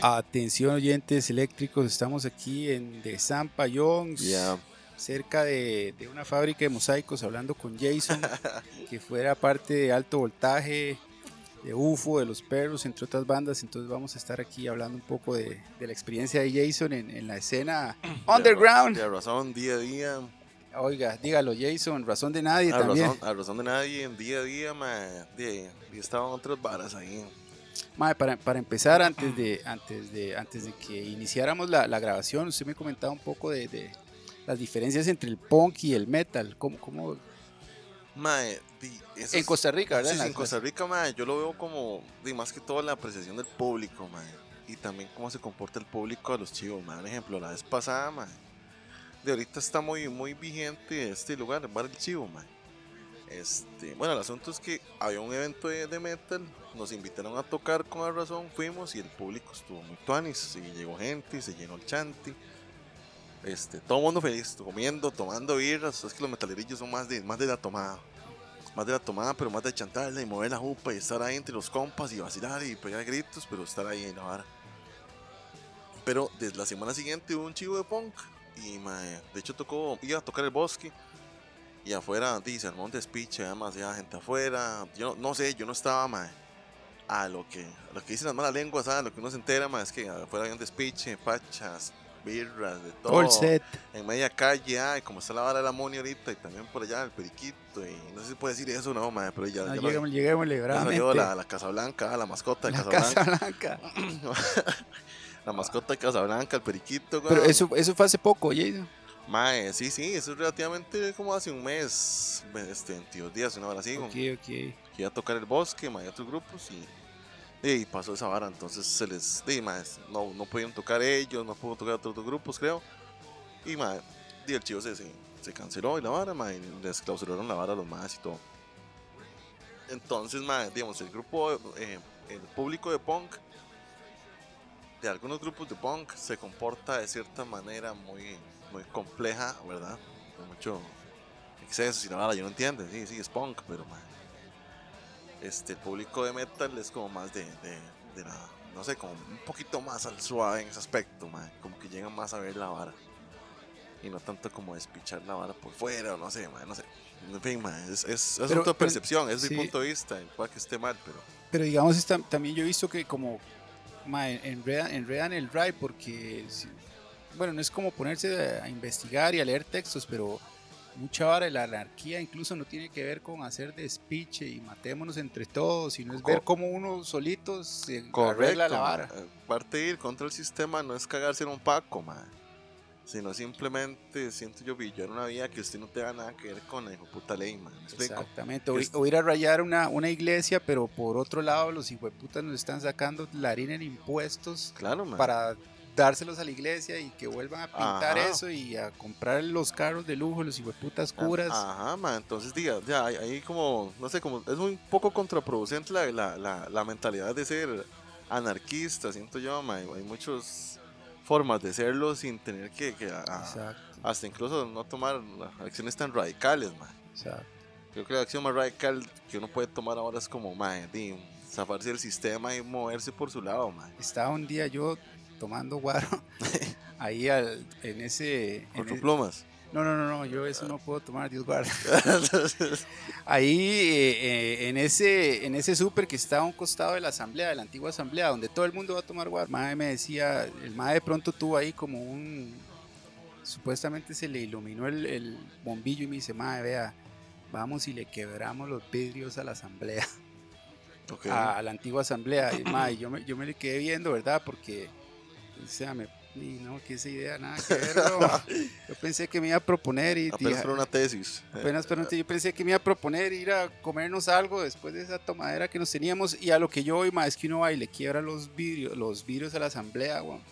Atención oyentes eléctricos, estamos aquí en de San Payón, cerca de, de una fábrica de mosaicos, hablando con Jason, que fuera parte de alto voltaje, de UFO, de los perros, entre otras bandas. Entonces vamos a estar aquí hablando un poco de, de la experiencia de Jason en, en la escena underground. De razón, día a día. Oiga, dígalo Jason, razón de nadie A también. razón, a razón de nadie, día a día, ma, de, de estaban otras varas ahí. Mae, para, para empezar, antes de, antes de, antes de que iniciáramos la, la grabación, usted me comentaba un poco de, de las diferencias entre el punk y el metal. ¿Cómo, cómo? Ma, di, eso En Costa Rica, ¿verdad? Sí, En Costa Rica, ma, yo lo veo como, di, más que todo la apreciación del público, ma, y también cómo se comporta el público a los chivos, ma. Por ejemplo, la vez pasada, ma, de ahorita está muy, muy vigente este lugar, el Bar El Chivo, ma. Este, bueno, el asunto es que había un evento de, de metal, nos invitaron a tocar con la razón, fuimos y el público estuvo muy tuanis, y llegó gente, se llenó el chanti. Este, todo el mundo feliz, comiendo, tomando birras, es que los metalerillos son más de, más de la tomada más de la tomada, pero más de chantarla y mover la jupa y estar ahí entre los compas y vacilar y pegar gritos, pero estar ahí en la vara. Pero desde la semana siguiente hubo un chivo de punk y de hecho tocó, iba a tocar el bosque y afuera dice armó un despiche, demasiada gente afuera. Yo no sé, yo no estaba mae, a lo que a lo que dicen las malas lenguas, ¿sabes? lo que uno se entera mae, es que afuera había un despiche, pachas, birras, de todo set. en media calle, ay, como está la vara de la Moni ahorita, y también por allá el periquito, y no sé si puede decir eso, no, madre, pero ya, No, ya lleguémosle, ya bravamente. salió la, la Casa Blanca, la mascota de La Casa Blanca, la mascota de Casa Blanca, el periquito, Pero weón. eso, eso fue hace poco, Jason. Mae, sí, sí, eso es relativamente como hace un mes, este, 22 días, una hora así, Ok, como ok. que iba a tocar el bosque, mae, otros grupos, y, y pasó esa vara, entonces se les, di, mae, no, no podían tocar ellos, no pudo tocar otros grupos, creo, y mae, di, el chivo se, se, canceló y la vara, y les clausuraron la vara a los más y todo. Entonces, mae, digamos, el grupo, eh, el público de punk, de algunos grupos de punk, se comporta de cierta manera muy, muy compleja, ¿verdad? De mucho exceso y la vara, yo no entiendo, sí, sí, es punk, pero mae, este, el público de metal es como más de, de, de la, no sé, como un poquito más al suave en ese aspecto, mae, como que llegan más a ver la vara. Y no tanto como despichar la vara por fuera, o no sé, mae, no sé. En fin, mae, es, es, es Pero- asunto de pero- percepción, es sí. mi punto de vista, puede que esté mal, pero... Pero digamos, también yo he visto que como mae, enredan, enredan el ride porque, bueno, no es como ponerse a investigar y a leer textos, pero mucha vara de la anarquía incluso no tiene que ver con hacer despiche y matémonos entre todos, sino es Co- ver cómo uno solitos se arregla la vara. Eh, Parte de ir contra el sistema no es cagarse en un paco, ma. Sino simplemente, siento yo, billar una vida que usted no tenga nada que ver con la hijo puta ley, ma. ¿Me explico? Exactamente, o, ir a rayar una, una iglesia, pero por otro lado los hijueputas nos están sacando la harina en impuestos Claro, ma. para dárselos a la iglesia y que vuelvan a pintar Ajá. eso y a comprar los carros de lujo, los hijueputas curas. Ajá, ma. Entonces, diga, ya, ahí- ahí como, no sé, como, es un poco contraproducente la, la, la, la mentalidad de ser anarquista, siento yo, ma. Hay muchas formas de serlo sin tener que, que a- hasta incluso no tomar acciones tan radicales, ma. exacto. Creo que la acción más radical que uno puede tomar ahora es como, di, zafarse del sistema y moverse por su lado, mae. Estaba un día yo tomando guaro ahí al- en ese... en Con sus e- plumas. no, no, no, no, yo eso no puedo tomar, Dios guarda. Ahí eh, eh, en ese en ese súper que está a un costado de la asamblea, de la antigua asamblea, donde todo el mundo va a tomar guaro. Mae me decía, el mae de pronto tuvo ahí como un supuestamente se le iluminó el, el bombillo y me dice, mae, vea, vamos y le quebramos los vidrios a la asamblea, a la antigua asamblea. Y mae, yo me, yo me le quedé viendo, ¿verdad? Porque, o sea, me, y no, que esa idea nada que ver. Yo pensé que me iba a proponer y Apenas por una tesis. Apenas, pero yo pensé que me iba a proponer ir a comernos algo después de esa tomadera que nos teníamos. Y a lo que yo voy, ma, es que uno va y le quiebra los vidrios, los vidrios a la asamblea, weón.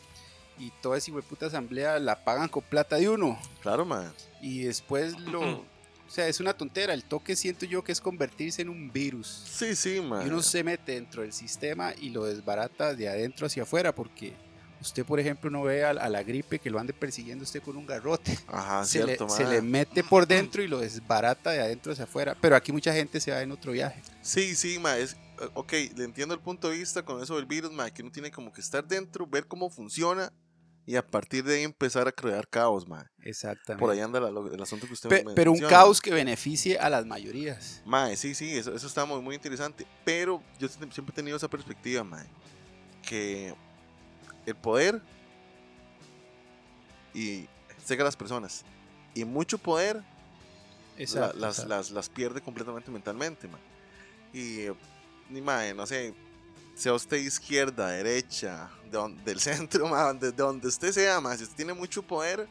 Y toda esa puta asamblea la pagan con plata de uno. Claro, mae. Y después lo. O sea, es una tontera. El toque siento yo que es convertirse en un virus. Sí, sí, mae. Y uno se mete dentro del sistema y lo desbarata de adentro hacia afuera. Porque usted, por ejemplo, no ve a, a la gripe que lo ande persiguiendo usted con un garrote Ajá, se, le, cierto, se mae. le mete por dentro y lo desbarata de adentro hacia afuera. Pero aquí mucha gente se va en otro viaje. Sí, sí, mae. Es, eh, ok, le entiendo el punto de vista con eso del virus, mae, que uno tiene como que estar dentro, ver cómo funciona y a partir de ahí empezar a crear caos, mae. Exactamente. Por ahí anda la- lo- el asunto que usted Pe- me pero un caos que beneficie a las mayorías. Mae, sí, sí, eso, eso está muy, muy interesante. Pero yo siempre he tenido esa perspectiva, mae. Que el poder y cega a las personas. Y mucho poder la- Exacto. las, exacto. las, las pierde completamente mentalmente, mae. Y, eh, ni mae, no sé, sea usted izquierda, derecha, de don- del centro, de donde usted sea, si usted tiene mucho poder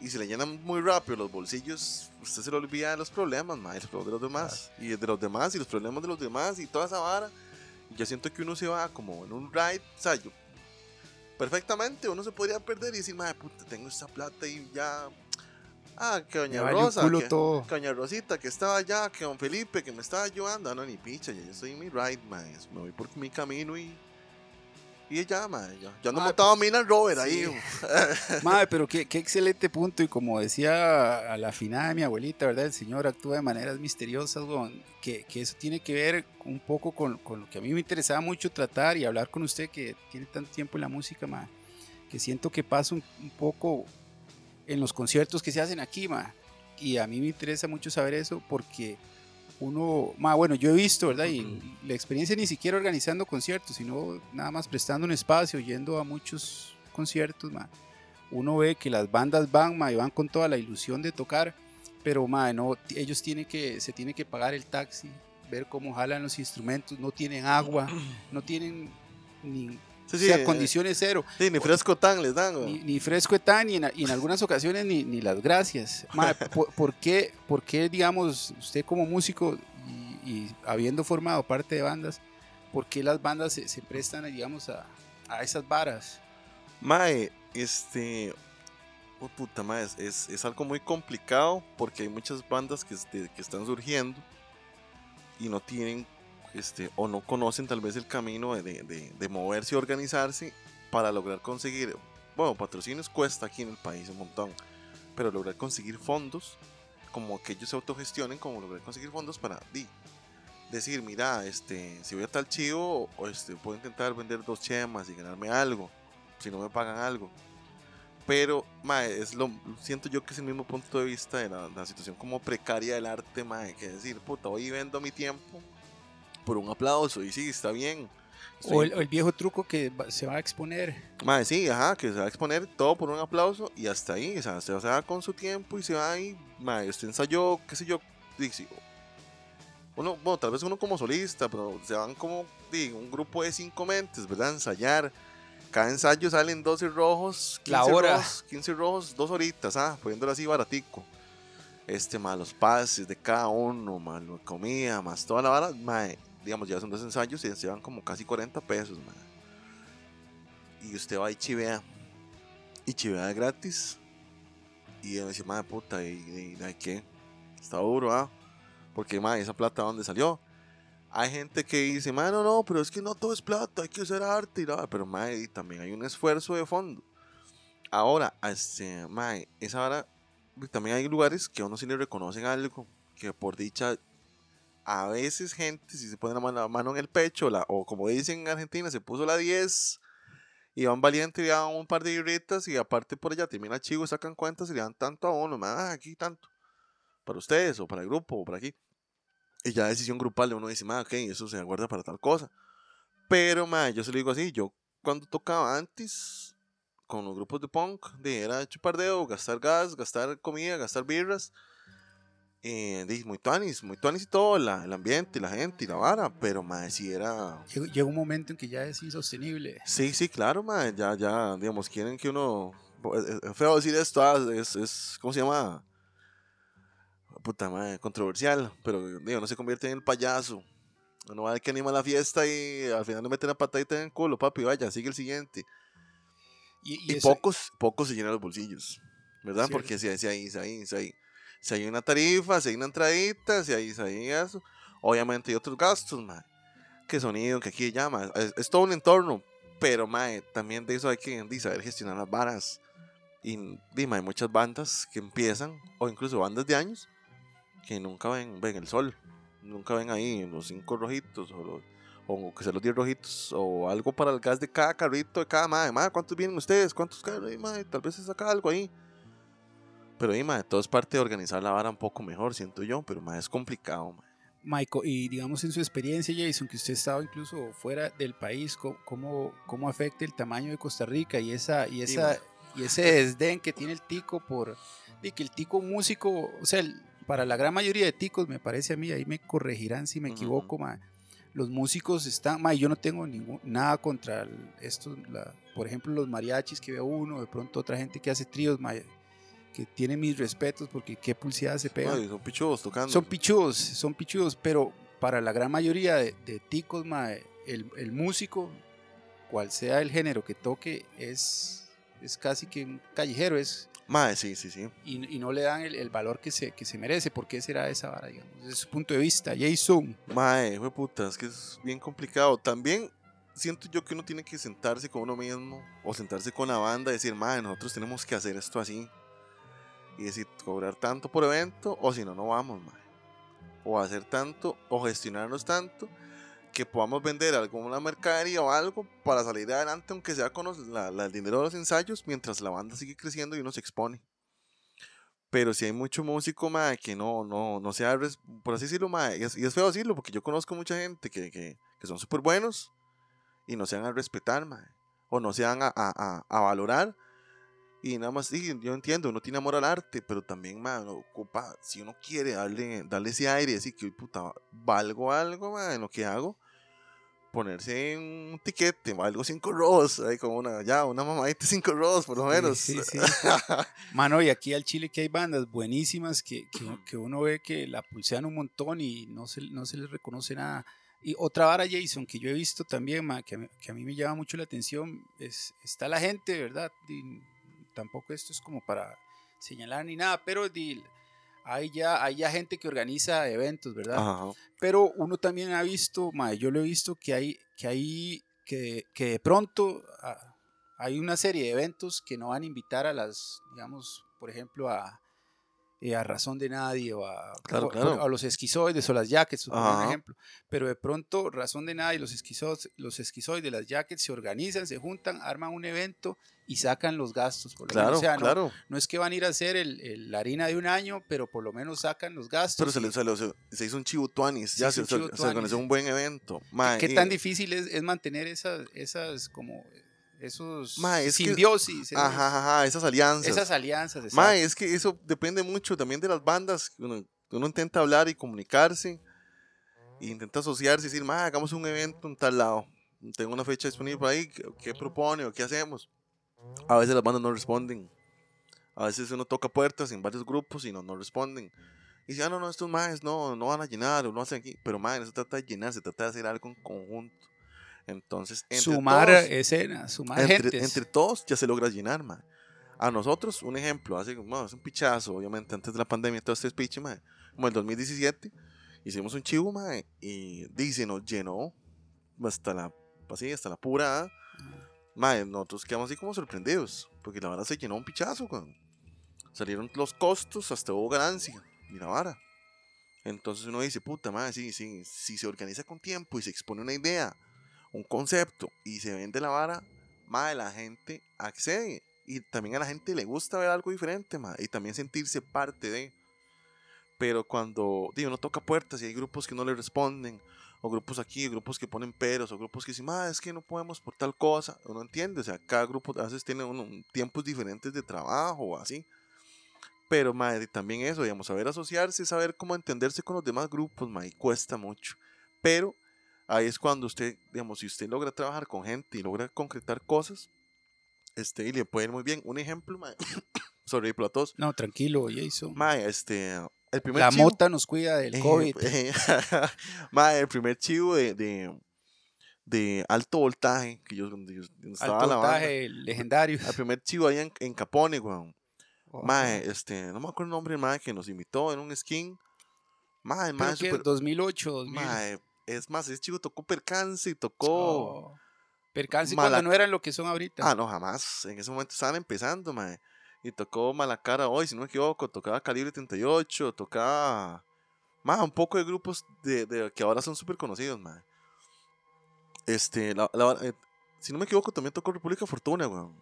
y se le llenan muy rápido los bolsillos, usted se le olvida de los problemas, mae, los problemas de los demás, y de los demás, y los problemas de los demás, y toda esa vara. Yo siento que uno se va como en un ride, o sea, yo, perfectamente uno se podría perder y decir, madre, puta, tengo esta plata y ya. Ah, que doña Rosa, que, todo. que doña Rosita que estaba allá, que don Felipe que me estaba ayudando. Ah, no, ni picha, ya yo estoy en mi ride, man. Me voy por mi camino y. Y ya, man. Yo, yo ando Ah, montado a Milan Rover ahí. Sí. Madre, pero qué, qué excelente punto. Y como decía a la finada de mi abuelita, ¿verdad? El Señor actúa de maneras misteriosas, weón, que, que eso tiene que ver un poco con, con lo que a mí me interesaba mucho tratar y hablar con usted que tiene tanto tiempo en la música, ma, que siento que pasa un, un poco en los conciertos que se hacen aquí, ma. Y a mí me interesa mucho saber eso porque uno, ma, bueno, yo he visto, ¿verdad? Y la experiencia ni siquiera organizando conciertos, sino nada más prestando un espacio, yendo a muchos conciertos, ma. Uno ve que las bandas van, ma, y van con toda la ilusión de tocar, pero, ma, no, ellos tienen que, se tiene que pagar el taxi, ver cómo jalan los instrumentos, no tienen agua, no tienen ni, Sí, o sí, sea, eh, condiciones cero. Sí, ni fresco tan les dan. Ni, ni fresco tan, ni en, y en algunas ocasiones ni, ni las gracias. Mae, ¿por, por qué, por qué, digamos, usted como músico y, y habiendo formado parte de bandas, por qué las bandas se, se prestan, digamos, a, a esas varas? Mae, este. Oh, puta mae, es, es, es algo muy complicado porque hay muchas bandas que, este, que están surgiendo y no tienen este, o no conocen tal vez el camino de, de- de- moverse y organizarse para lograr conseguir. Bueno, patrocinios cuesta aquí en el país un montón, pero lograr conseguir fondos, como que ellos se autogestionen, como lograr conseguir fondos para di, decir, mira, este, si voy a tal chivo, o este, puedo intentar vender dos chemas y ganarme algo si no me pagan algo. Pero, mae, es lo, siento yo que es el mismo punto de vista de la, la situación como precaria del arte, mae, que decir, puta, hoy vendo mi tiempo por un aplauso y sí, está bien. O el, o el viejo truco que va- se va a exponer. Mae, sí, ajá, que se va a exponer todo por un aplauso y hasta ahí, o sea, se va con su tiempo y se va ahí, mae, usted ensayó, qué sé yo, di, sí, uno, bueno, tal vez uno como solista, pero se van como, di, un grupo de cinco mentes, ¿verdad? Ensayar, cada ensayo salen 12 rojos, 15 La hora. rojos, 15 rojos, dos horitas, ah, poniéndolo así baratico. Este, más los pases de cada uno, más la comida, más toda la vara, mae, digamos, ya son dos ensayos y se van como casi 40 pesos, y usted va y chivea. Y chivea gratis. Y uno dice madre puta y, y, y qué está duro ah porque madre esa plata dónde salió hay gente que dice madre no no pero es que no todo es plata hay que hacer arte y la-". pero madre y también hay un esfuerzo de fondo. Ahora este madre esa hora también hay lugares que a uno sí le reconocen algo que por dicha a veces gente si se pone la mano, mano en el pecho la, o como dicen en Argentina se puso la 10 y van valiente le dan un par de birritas y aparte por allá termina chivo, sacan cuentas y le dan tanto a uno, ah, aquí tanto, para ustedes o para el grupo o para aquí. Y ya decisión grupal de uno dice, ma, ok, eso se aguarda para tal cosa. Pero, ma, yo se lo digo así, yo cuando tocaba antes con los grupos de punk, de, era chupar dedo, gastar gas, gastar comida, gastar birras. Eh, muy tuanis, muy tuanis y todo, la- el ambiente, la gente y la vara, pero ma, si era Llega, llega un momento en que ya es insostenible. Sí, sí, claro, ma, ya, ya, digamos, quieren que uno, es, es- es feo decir esto, ah, es, es, ¿cómo se llama? Puta madre, controversial, pero digo, no se convierte en el payaso. Uno va a ver que anima la fiesta y al final le meten la patadita en el culo, papi, vaya, sigue el siguiente. Y, Y, y eso- pocos, pocos se llenan los bolsillos, ¿verdad? Cierto. Porque si hay, si hay, si hay, si hay, si hay una tarifa, si hay una entradita, si hay, si hay eso, obviamente hay otros gastos, ma, que sonido, que aquí y allá, ma, es, es todo un entorno, pero ma, también de eso hay que di, saber gestionar las varas. Y dime, hay muchas bandas que empiezan, o incluso bandas de años, que nunca ven, ven el sol, Nunca ven ahí los cinco rojitos o, los, o que se los 10 rojitos o algo para el gas de cada carrito, de cada madre. Madre, ¿cuántos vienen ustedes? ¿Cuántos carros? Madre, tal vez se saca algo ahí. Pero ahí, madre, todo es parte de organizar la vara un poco mejor, siento yo, pero madre, es complicado, madre. Michael, y digamos en su experiencia, Jason, que usted estaba incluso fuera del país, ¿cómo, cómo afecta el tamaño de Costa Rica y, esa, y, esa, y ese desdén que tiene el tico por de que el tico músico, o sea, para la gran mayoría de ticos, me parece a mí, ahí me corregirán si me equivoco, los músicos están, ma, yo no tengo ningún, nada contra esto, por ejemplo, los mariachis que veo uno, de pronto otra gente que hace tríos, que tiene mis respetos porque qué pulseada se pega. son pichudos tocando. Son pichudos, son pichudos, pero para la gran mayoría de, ticos, el, el, músico, cual sea el género que toque, es, es casi que un callejero, es... Mae, sí, sí, sí. Y, y no le dan el, el, valor que se, que se merece. ¿Por qué será esa vara, digamos? Desde su punto de vista, Jason. Mae, fue puta, es que es bien complicado. También siento yo que uno tiene que sentarse con uno mismo o sentarse con la banda y decir, mae, nosotros tenemos que hacer esto así y decir, cobrar tanto por evento, o si no, no vamos, O hacer tanto, o gestionarnos tanto, que podamos vender alguna mercadería o algo para salir adelante, aunque sea con el dinero de los ensayos, mientras la banda sigue creciendo y uno se expone. Pero si hay mucho músico, madre, que no, no, no sea, por así decirlo, madre, y, es, feo decirlo, porque yo conozco mucha gente que, que, que son súper buenos y no se van a respetar, o no se van a, a, a valorar y nada más, sí, yo entiendo, uno tiene amor al arte, pero también, man, ocupa, si uno quiere darle, darle ese aire, decir que, puta, valgo algo, man, en lo que hago, ponerse un tiquete, algo cinco rojos, ahí como una, ya, una mamadita cinco rojos, por lo menos. Sí, sí, Mano, y aquí al Chile que hay bandas buenísimas que, que, que, uno ve que la pulsean un montón y no se, no se les reconoce nada. Y otra vara, Jason, que yo he visto también, que, a mí, que a mí me llama mucho la atención, es, está la gente, ¿verdad? Tampoco esto es como para señalar ni nada, pero hay, ya, hay ya gente que organiza eventos, ¿verdad? Pero uno también ha visto, yo lo he visto que hay, que hay, que, que de pronto ah, hay una serie de eventos que no van a invitar a las, digamos, por ejemplo, a, eh, a razón de nadie o a, a los esquizoides o las jackets, por ejemplo. Pero de pronto, razón de nadie, los esquizoides, los esquizoides, las jackets se organizan, se juntan, arman un evento y sacan los gastos. Por claro, o claro. No, es que van a ir a hacer el, la harina de un año, pero por lo menos sacan los gastos. Pero se, se, hizo un chibutuanis, ya se, organizó un buen evento. ¿Qué, tan difícil es, es mantener esas, esas como esos simbiosis. ajá, ajá, esas alianzas. Esas alianzas. Ma, es que eso depende mucho también de las bandas. Uno, uno intenta hablar y comunicarse. E intenta asociarse y decir, ma, hagamos un evento en tal lado. Tengo una fecha disponible por ahí. ¿Qué, propone o qué hacemos? A veces las bandas no responden. A veces uno toca puertas en varios grupos y no, no responden. Y dice, ah, no, no, estos más no, no van a llenar o no hacen aquí. Pero, ma, no se trata de llenar, se trata de hacer algo en conjunto. Entonces, entre sumar todos, escenas, sumar entre, entre, todos ya se logra llenar, man. A nosotros, un ejemplo, hace, bueno, es un pichazo, obviamente, antes de la pandemia, todo este speech, man, como el 2017, hicimos un chivo, man, y dice, nos llenó hasta la, así, hasta la pura, man, nosotros quedamos así como sorprendidos, porque la verdad se llenó un pichazo, man. salieron los costos, hasta hubo ganancia, y la vara. Entonces uno dice, puta madre, sí, sí, si se organiza con tiempo y se expone una idea un concepto y se vende la vara, más la gente accede. Y también a la gente le gusta ver algo diferente, ma, y también sentirse parte de. Pero cuando digo, uno toca puertas y hay grupos que no le responden, o grupos aquí, grupos que ponen peros, o grupos que dicen, ma, es que no podemos por tal cosa, uno entiende, o sea, cada grupo a veces tiene tiempos diferentes de trabajo o así. Pero, ma, también eso, digamos, saber asociarse, saber cómo entenderse con los demás grupos, ma, y cuesta mucho. Pero ahí es cuando usted, digamos, si usted logra trabajar con gente y logra concretar cosas, este, y le puede ir muy bien. Un ejemplo, mae, sobre platos. No, tranquilo, Jason. Mae, este, el primer La mota nos cuida del COVID. mae, el primer chivo de, de, de alto voltaje que yo, donde estaba alto voltaje legendario. El primer chivo ahí en, en Capone, weón. Mae, este, no me acuerdo el nombre, mae, que nos invitó en un skin. Mae, mae, super, 2008, 2000. Mae, es más, ese chico tocó percance y tocó. Oh, percance cuando no eran lo que son ahorita. Ah, no, jamás. En ese momento estaban empezando, mae. Y tocó Malacara hoy, si no me equivoco. Tocaba Calibre 38, tocaba. Más un poco de grupos de, de que ahora son súper conocidos, mae. Este, la, la- eh, si no me equivoco, también tocó República Fortuna, weón.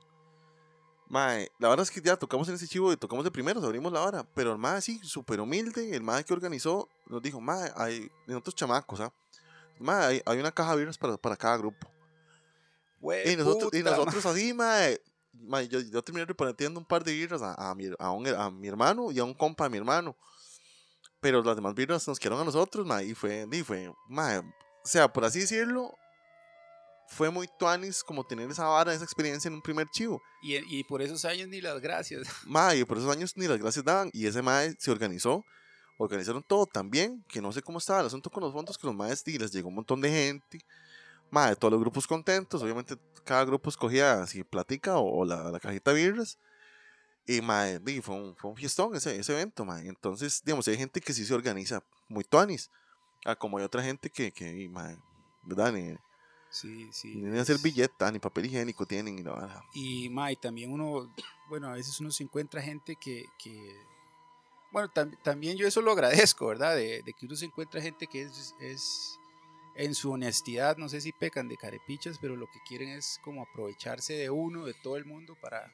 Mae, la verdad es que ya tocamos en ese chivo y tocamos de primeros, abrimos la hora. Pero el mae, sí, súper humilde, el mae que organizó, nos dijo, mae, hay nosotros chamacos, ¿ah? Mae, hay, hay una caja de birras para, para cada grupo. Y nosotros, y Hueputa, nosotros así, mae, mae, yo, yo terminé repartiendo un par de birras a, a, mi, a, un- a mi hermano y a un compa de mi hermano. Pero las demás birras nos quedaron a nosotros, mae, y fue, y fue, mae, o sea, por así decirlo, fue muy tuanis como tener esa vara, esa experiencia en un primer chivo. Y, y por esos años ni las gracias. Mae, y por esos años ni las gracias daban. Y ese mae se organizó. Organizaron todo tan bien que no sé cómo estaba el asunto con los fondos que los maes y les llegó un montón de gente. Mae, todos los grupos contentos. Obviamente cada grupo escogía si platica o, o la, la cajita de birras. Y di, fue, un, fue un fiestón ese, ese evento, mae. Entonces, digamos, hay gente que sí se organiza muy tuanis. Ah, como hay otra gente que, que y, mae, ¿verdad? Ni, Sí, sí. ni hacer billeta, ni papel higiénico tienen. Y vara. Y, ma, y también uno, bueno, a veces uno se encuentra gente que, que bueno, tam- también yo eso lo agradezco, ¿verdad? De, de que uno se encuentra gente que es, es, en su honestidad, no sé si pecan de carepichas, pero lo que quieren es como aprovecharse de uno, de todo el mundo, para,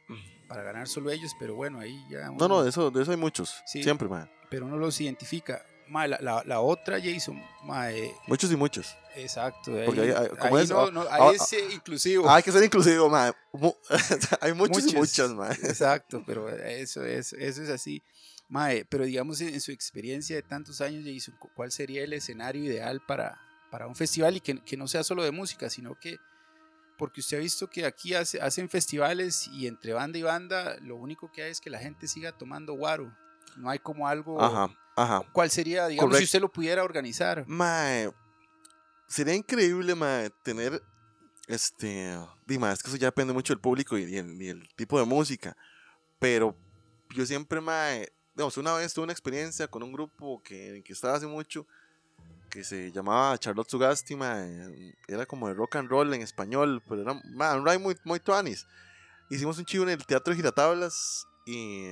para ganar solo ellos, pero bueno, ahí ya... No, uno- no, de eso, de eso hay muchos. Sí. Siempre, mae. Pero uno los identifica. Ma, la, la, la otra, Jason, ma, eh, Muchos y muchos. exacto, ahí, ahí- ahí- como ahí es, no- ah, no, ah, ahí ah, es eh, inclusivo. Ah, hay que ser inclusivo. Mu- hay muchos, y Muchos. muchas, mae. Exacto, pero eso es, eso es así. Mae, pero digamos en, en su experiencia de tantos años, Jason, cu- ¿cuál sería el escenario ideal para, para un festival y que, que no sea solo de música, sino que, porque usted ha visto que aquí hace- hacen festivales y entre banda y banda, lo único que hay es que la gente siga tomando guaro. No hay como algo... Ajá, ajá. ¿Cuál sería, digamos, si usted lo pudiera organizar? Mae, sería increíble, mae, tener, este, di, mae, es que eso ya depende mucho del público y, y el, y el tipo de música, pero yo siempre, mae, digamos, una vez tuve una experiencia con un grupo que, que estaba hace mucho, que se llamaba Charlotte Sugasti, mae, era como de rock and roll en español, pero era, mae, un ride muy, muy tuanis. Hicimos un chivo en el Teatro Giratablas y...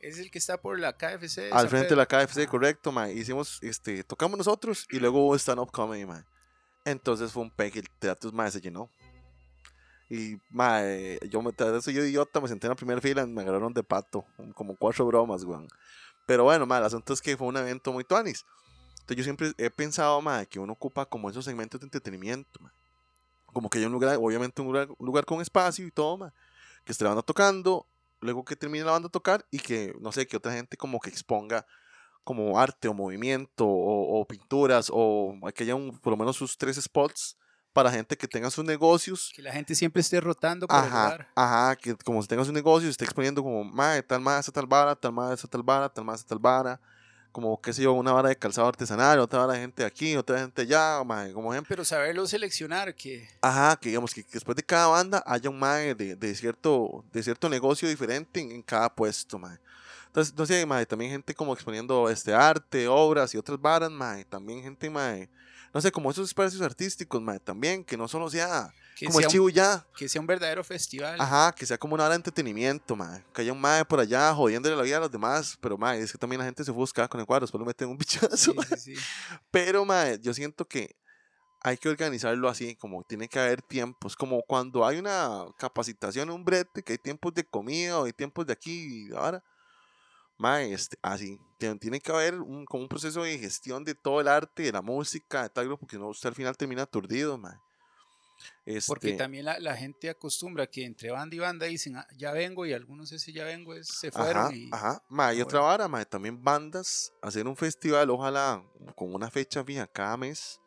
Es el que está por la KFC. de Al San frente de la. KFC, Ajá. correcto, mae. Hicimos, este, tocamos nosotros y luego hubo stand-up comedy, mae. Entonces fue un pegue, el teatro, mae, se llenó. Y, mae, yo me, tras eso yo idiota, me senté en la primera fila me agarraron de pato. Como cuatro bromas, weón. Pero bueno, mae, el asunto es que fue un evento muy tuanis. Entonces yo siempre he pensado, mae, que uno ocupa como esos segmentos de entretenimiento, mae. Como que hay un lugar, obviamente un lugar, un lugar con espacio y todo, mae. Que esté la banda tocando, luego que termine la banda de tocar y que, no sé, que otra gente como que exponga como arte o movimiento o, o pinturas o que haya un, por lo menos sus tres spots para gente que tenga sus negocios. Que la gente siempre esté rotando por el Ajá, lugar. ajá, que como tenga sus negocios, esté exponiendo como, mae, tal más esa tal vara, tal más esa tal vara, tal más esa tal vara, como, qué sé yo, una vara de calzado artesanal, otra vara de gente de aquí, otra gente allá, mae, como ejemplo. Pero saberlo seleccionar, que Ajá, que digamos que, que después de cada banda haya un mae de, de cierto, de cierto negocio diferente en, en cada puesto, mae. Entonces, no sé, mae, también gente como exponiendo este arte, obras y otras varas, mae. También gente, mae, no sé, como esos espacios artísticos, mae, también, que no solo sea que, como el sea chivo ya. que sea un verdadero festival. Ajá, que sea como una hora de entretenimiento, mae. Que haya un mae por allá jodiéndole la vida a los demás. Pero, mae, es que también la gente se busca con el cuadro, después lo meten un bichazo. Sí, sí, sí. Pero, mae, yo siento que hay que organizarlo así, como tiene que haber tiempos, como cuando hay una capacitación, un brete, que hay tiempos de comida hay tiempos de aquí y ahora. Mae, este, así, tiene, que haber un, como un proceso de gestión de todo el arte, de la música, de tal grupo, porque no, usted al final termina aturdido, mae. Porque Este, también la, la gente acostumbra que entre banda y banda dicen, "Ah, ya vengo, y algunos ese ya vengo es, se fueron. Ajá, y, ajá. Ma, y otra vara, ma, también bandas, hacer un festival, ojalá con una fecha fija cada mes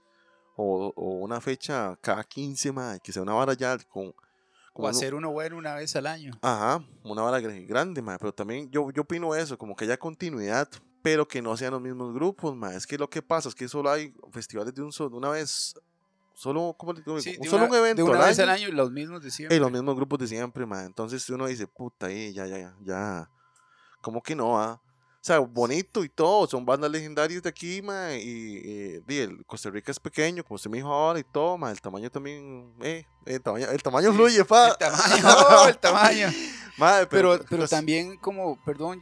o, o una fecha cada 15, ma, que sea una vara ya con... o como hacer uno bueno una vez al año. Ajá, una gr- grande, ma, pero también yo, yo opino eso, como que haya continuidad, pero que no sean los mismos grupos, ma. Es que lo que pasa es que solo hay festivales de un solo, una vez, solo, ¿cómo le digo? Sí, un solo una, un evento de una al vez al año. año, los mismos de siempre. Y los mismos grupos de siempre, ma. Entonces uno dice, puta, ahí, ya, ya, ya, ya. ¿Cómo que no, ah? O sea, bonito y todo, son bandas legendarias de aquí, ma, y, eh, di, el Costa Rica es pequeño, como usted me dijo ahora y todo, ma, el tamaño también, eh, el tamaño, el tamaño fluye, pa. El tamaño, oh, el tamaño. Mae, Pero, pero, pero pues, también como, perdón,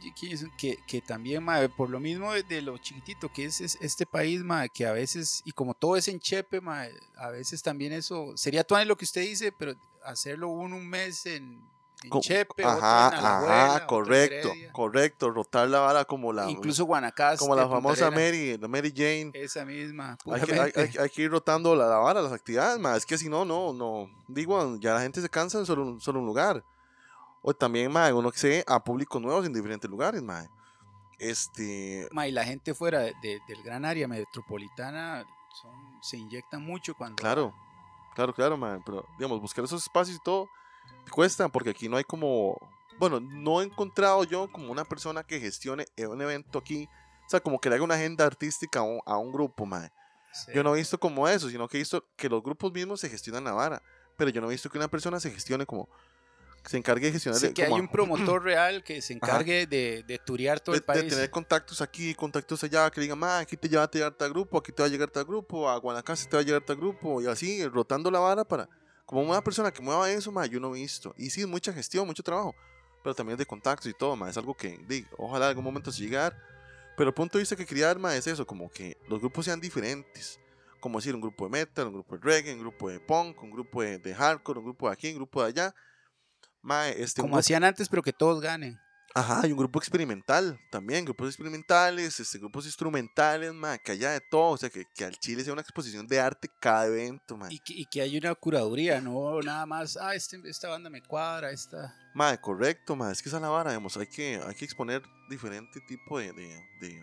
que, que también, mae, por lo mismo de, lo chiquitito que es, es este país, mae, que a veces, y como todo es en Chepe, mae, a veces también eso, sería todo lo que usted dice, pero hacerlo uno un mes en, Chepe, otro en Ajá, Alajuela, ajá, otro en correcto, correcto. Rotar la vara como la, incluso Guanacaste, como la famosa Mary, la Mary Jane. esa misma, Hay que, hay, puramente. hay- hay que ir rotando la, la vara, las actividades, más. Es que si no, no, no. Digo, ya la gente se cansa en solo, un- solo un lugar. O también, más, uno que se a públicos nuevos en diferentes lugares, más. Este. Ma, y la gente fuera de- de- del gran área metropolitana son- se inyectan mucho cuando Claro, claro, claro, man. Pero, digamos, buscar esos espacios y todo cuesta, porque aquí no hay como. Bueno, no he encontrado yo como una persona que gestione un evento aquí. O sea, como que le haga una agenda artística a un, a un grupo, man. se- Yo no he visto como eso, sino que he visto que los grupos mismos se gestionan la vara. Pero yo no he visto que una persona se gestione como. Se encargue de gestionar. Sí, que hay un promotor real que se encargue de, de turear todo de, el país. de tener contactos aquí, contactos allá, que digan, "Ma, aquí te lleva a llegar tal grupo, aquí te va a llegar tal grupo, a Guanacaste te va a llegar tal grupo, y así, rotando la vara para. Como una persona que mueva eso, ma, yo no he visto. Y sí, mucha gestión, mucho trabajo. Pero también de contactos y todo, ma. Es algo que, di, ojalá en algún momento se llegar. Pero el punto de vista que quería dar, ma, es eso, como que los grupos sean diferentes. Como decir, un grupo de metal, un grupo de reggae, un grupo de punk, un grupo de, de hardcore, un grupo de aquí, un grupo de allá. Ma, este, como hacían antes, pero que todos ganen. Ajá, hay un grupo experimental también, grupos experimentales, este, grupos instrumentales, ma, que haya de todo, o sea, que, que al Chile sea una exposición de arte cada evento, ma. Y que, y que hay una curaduría, no nada más, ah, este- esta banda me cuadra, esta. Ma, correcto, ma, es que esa es la vara, digamos, hay que, hay que exponer diferente tipo de, de, de,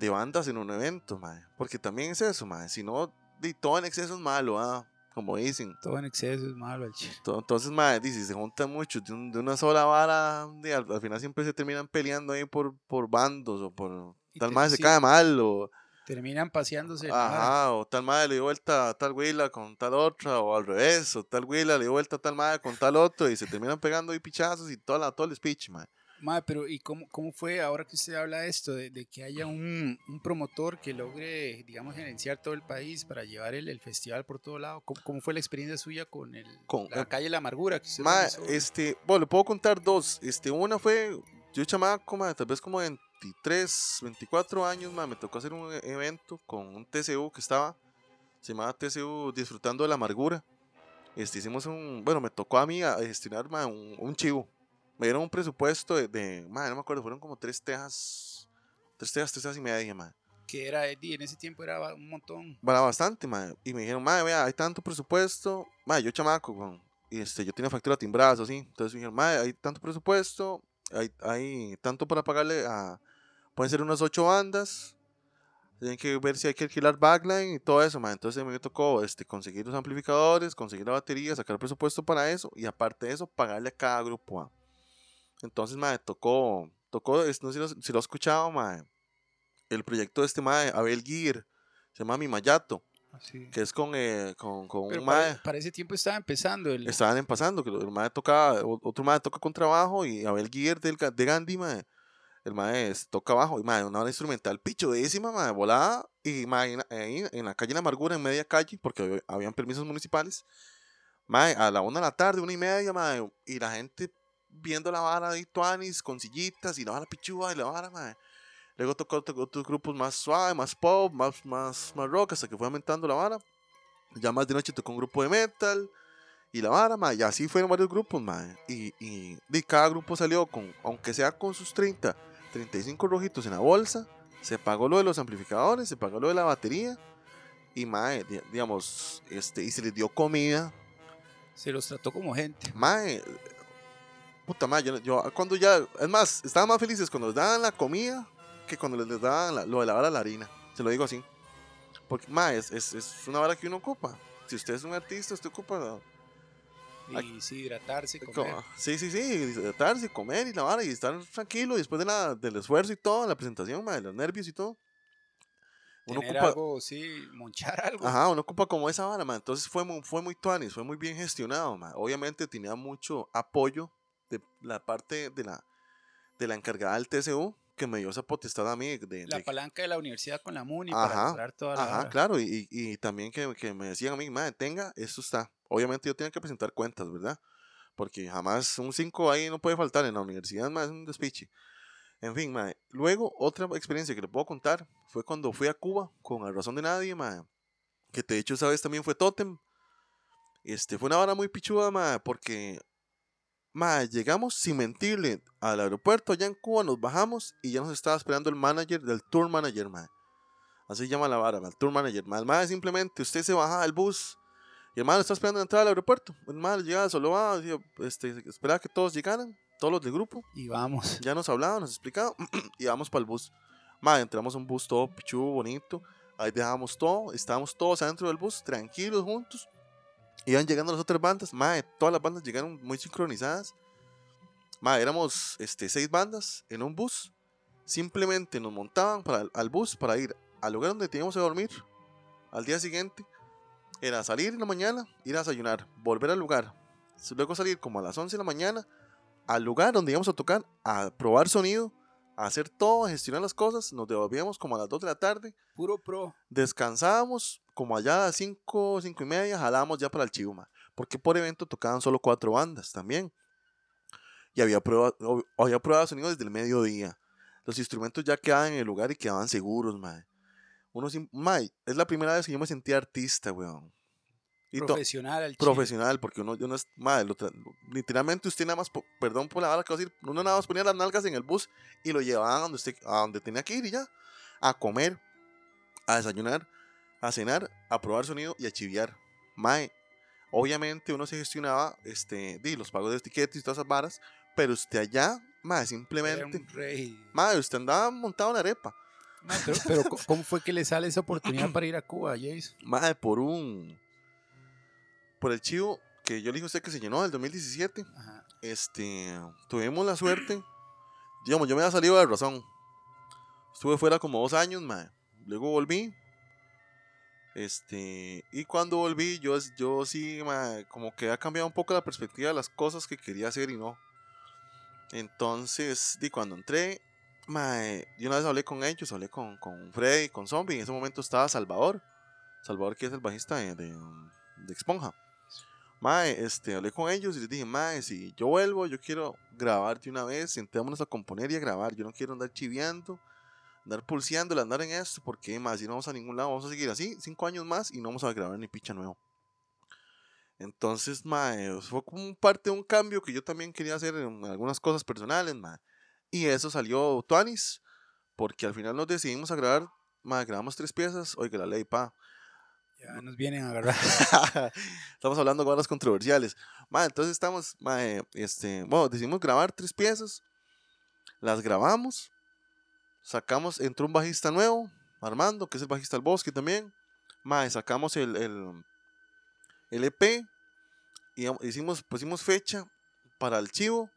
de bandas en un evento, ma, porque también es eso, ma, si no, de todo en exceso es malo, ah, como dicen. Todo en exceso es malo. al chile. To- Entonces, madre, dice, se juntan muchos de, un- de una sola vara, de, al, al final siempre se terminan peleando ahí por, por bandos o por Y tal madre se cae mal o, Terminan paseándose. ajá, o tal madre le dio vuelta a tal huila con tal otra o al revés, o tal huila le dio vuelta a tal madre con tal otro y se terminan pegando ahí pichazos y toda la, todo el speech, madre. Ma, pero ¿y cómo, cómo fue ahora que usted habla de esto, de, de que haya un, un promotor que logre, digamos, gerenciar todo el país para llevar el, el festival por todo lado? ¿Cómo, cómo fue la experiencia suya con, el, Con- la calle La Amargura? Que Ma, este, bueno, le puedo contar dos. Este, una fue, yo chamaco, ma, tal vez como 23, 24 años, ma, me tocó hacer un e- evento con un TCU que estaba, se llamaba TCU Disfrutando de la Amargura. Este, hicimos un, bueno, me tocó a mí a gestionar, ma, un, un chivo. Me dieron un presupuesto de, de ma, no me acuerdo, fueron como tres tejas, tres tejas, tres tejas y media, ma. que era, y en ese tiempo era un montón. Bueno, bastante, ma. Y me dijeron, ma, vea, hay tanto presupuesto. Ma, yo chamaco, weón, Y este, yo tenía factura timbradas, así. Entonces me dijeron, ma, hay tanto presupuesto. Hay, hay tanto para pagarle a. Pueden ser unas ocho bandas. Tienen que ver si hay que alquilar backline y todo eso, ma. Entonces me tocó este, conseguir los amplificadores, conseguir la batería, sacar presupuesto para eso. Y aparte de eso, pagarle a cada grupo, ma. Entonces, ma, tocó. Tocó, es- no sé si lo, si lo has escuchado, ma. El proyecto de este, ma, Abel Gear. Se llama Mi Mayato Así. que es con, eh, con, con Pero un para, mae. para ese tiempo estaba empezando el... Estaban pasando, que el mae toca, otro mae toca con trabajo y Abel Guier del, de Gandhi, mae, el mae es- toca abajo y mae, una hora instrumental pichudísima, mae, volada y mae, en- ahí en la calle La Amargura, en media calle, porque hab- habían permisos municipales, mae, a la una de la tarde, una y media, mae, y la gente viendo la vara de Tuanis con sillitas y la vara pichuda y la vara, mae. Luego tocó otro- otros grupos más suave, más pop, más, más, más rock, hasta que fue aumentando la vara. Ya más de noche tocó un grupo de metal y la vara, ma, y así fueron varios grupos, ma. Y, y, y cada grupo salió con, aunque sea con sus 30, 35 rojitos en la bolsa, se pagó lo de los amplificadores, se pagó lo de la batería y, ma, di- digamos, este, y se les dio comida, Se los trató como gente. ma. Puta ma, yo, yo cuando ya, es más, estaban más felices cuando les daban la comida que cuando les daban la- lo de la vara la harina. Se lo digo así. Porque, ma, es, es, es una vara que uno ocupa. Si usted es un artista, usted ocupa Y sí, hidratarse, comer. Co- Sí, sí, sí, hidratarse, comer y la vara y estar tranquilo y después de la, del esfuerzo y todo, la presentación, ma, de los nervios y todo. Uno Tener ocupa, algo, sí, monchar algo. ajá, uno ocupa como esa vara, ma. Entonces fue muy, fue muy tuanis, fue muy bien gestionado, ma. Obviamente tenía mucho apoyo de la parte de la, de la encargada del TCU que me dio esa potestad a mí de, La de- palanca de la universidad con la MUNI Ajá, para lograr toda la Ajá, claro, y, y- y también que, que me decían a mí, madre, tenga, esto está. Obviamente yo tenía que presentar cuentas, ¿verdad? Porque jamás un 5 ahí no puede faltar en la universidad, más un despiche. En fin, mae. Luego, otra experiencia que le puedo contar fue cuando fui a Cuba con A Razón de Nadie, mae. Que de hecho esa vez también fue Totem. Este, fue una vara muy pichuda, mae, porque mae, llegamos sin mentirle al aeropuerto allá en Cuba, nos bajamos y ya nos estaba esperando el manager del tour manager, mae. Así llama la vara, el tour manager. Mae, el mae simplemente usted se baja del bus y el mae está esperando entrar al aeropuerto. El mae llegaba, solo va, este, esperaba que todos llegaran, todos los del grupo. Y vamos. Ya nos hablaba, nos explicaba y vamos para el bus. Mae, entramos a un bus todo pichudo, bonito. Ahí dejamos todo, estábamos todos adentro del bus, tranquilos juntos. Iban llegando las otras bandas, mae, todas las bandas llegaron muy sincronizadas. Mae, éramos este, seis bandas en un bus. Simplemente nos montaban para, al bus para ir al lugar donde teníamos que dormir. Al día siguiente era salir en la mañana, ir a desayunar, volver al lugar. Luego salir como a las 11 de la mañana al lugar donde íbamos a tocar, a probar sonido, a hacer todo, a gestionar las cosas. Nos devolvíamos como a las 2 de la tarde. Puro pro. Descansábamos como allá a las 5, 5 y media, jalábamos ya para el Chivuma. Porque por evento tocaban solo cuatro bandas también. Y había prueba, había prueba de sonido desde el mediodía. Los instrumentos ya quedaban en el lugar y quedaban seguros, madre. Uno, mae, es la primera vez que yo me sentí artista, weón. Y profesional al Profesional, porque uno, no es, madre, literalmente usted nada más, perdón por la bala que voy a decir, uno nada más ponía las nalgas en el bus y lo llevaban a donde, usted, a donde tenía que ir y ya, a comer, a desayunar, a cenar, a probar sonido y a chiviar. Mae, obviamente uno se gestionaba este, di, los pagos de etiquetas y todas esas varas, pero usted allá, mae, simplemente, mae, usted andaba montado en la arepa. pero, ¿cómo fue que le sale esa oportunidad para ir a Cuba, Jason? Mae, por un por el chivo que yo le dije a usted que se llenó del 2017, este, tuvimos la suerte, digamos, yo me había salido de razón. Estuve fuera como dos años, mae. Luego volví. Este, y cuando volví, yo, yo sí, mae, como que ha cambiado un poco la perspectiva de las cosas que quería hacer y no. Entonces, di, cuando entré, mae, yo una vez hablé con ellos, hablé con, con Freddy, con Zombie. En ese momento estaba Salvador. Salvador, que es el bajista de, de, de Exponja. Mae, este, hablé con ellos y les dije, Mae, si yo vuelvo, yo quiero grabarte una vez, sentémonos a componer y a grabar. Yo no quiero andar chiviando, andar pulseando, andar en esto, porque más, si no vamos a ningún lado, vamos a seguir así, cinco años más y no vamos a grabar ni picha nuevo. Entonces, mae, fue como parte de un cambio que yo también quería hacer en algunas cosas personales, mae. Y eso salió Tuanis, porque al final nos decidimos a grabar, mae, grabamos tres piezas, oiga, la ley, pa ya nos vienen a agarrar. estamos hablando de cosas controversiales. entonces estamos, este, bueno, decidimos grabar tres piezas. Las grabamos. Sacamos, entró un bajista nuevo, Armando, que es el bajista del bosque también. Ma, sacamos el, el, el EP. Y hicimos, pusimos fecha para el chivo.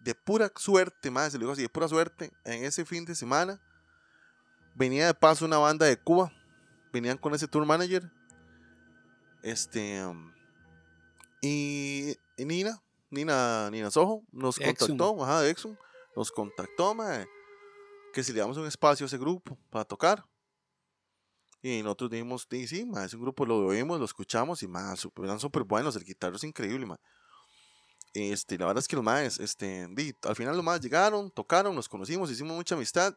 De pura suerte, más se lo digo así, de pura suerte. En ese fin de semana venía de paso una banda de Cuba. Venían con ese tour manager este. Y, Nina, Nina, Nina Sojo, nos contactó, ajá, de Exxon, nos contactó, que si le damos un espacio a ese grupo para tocar. Y nosotros dijimos, sí, sí ese grupo lo oímos, lo escuchamos y más, eran súper buenos, el guitarro es increíble, Este, la verdad es que los más, este, al final los más llegaron, tocaron, nos conocimos, hicimos mucha amistad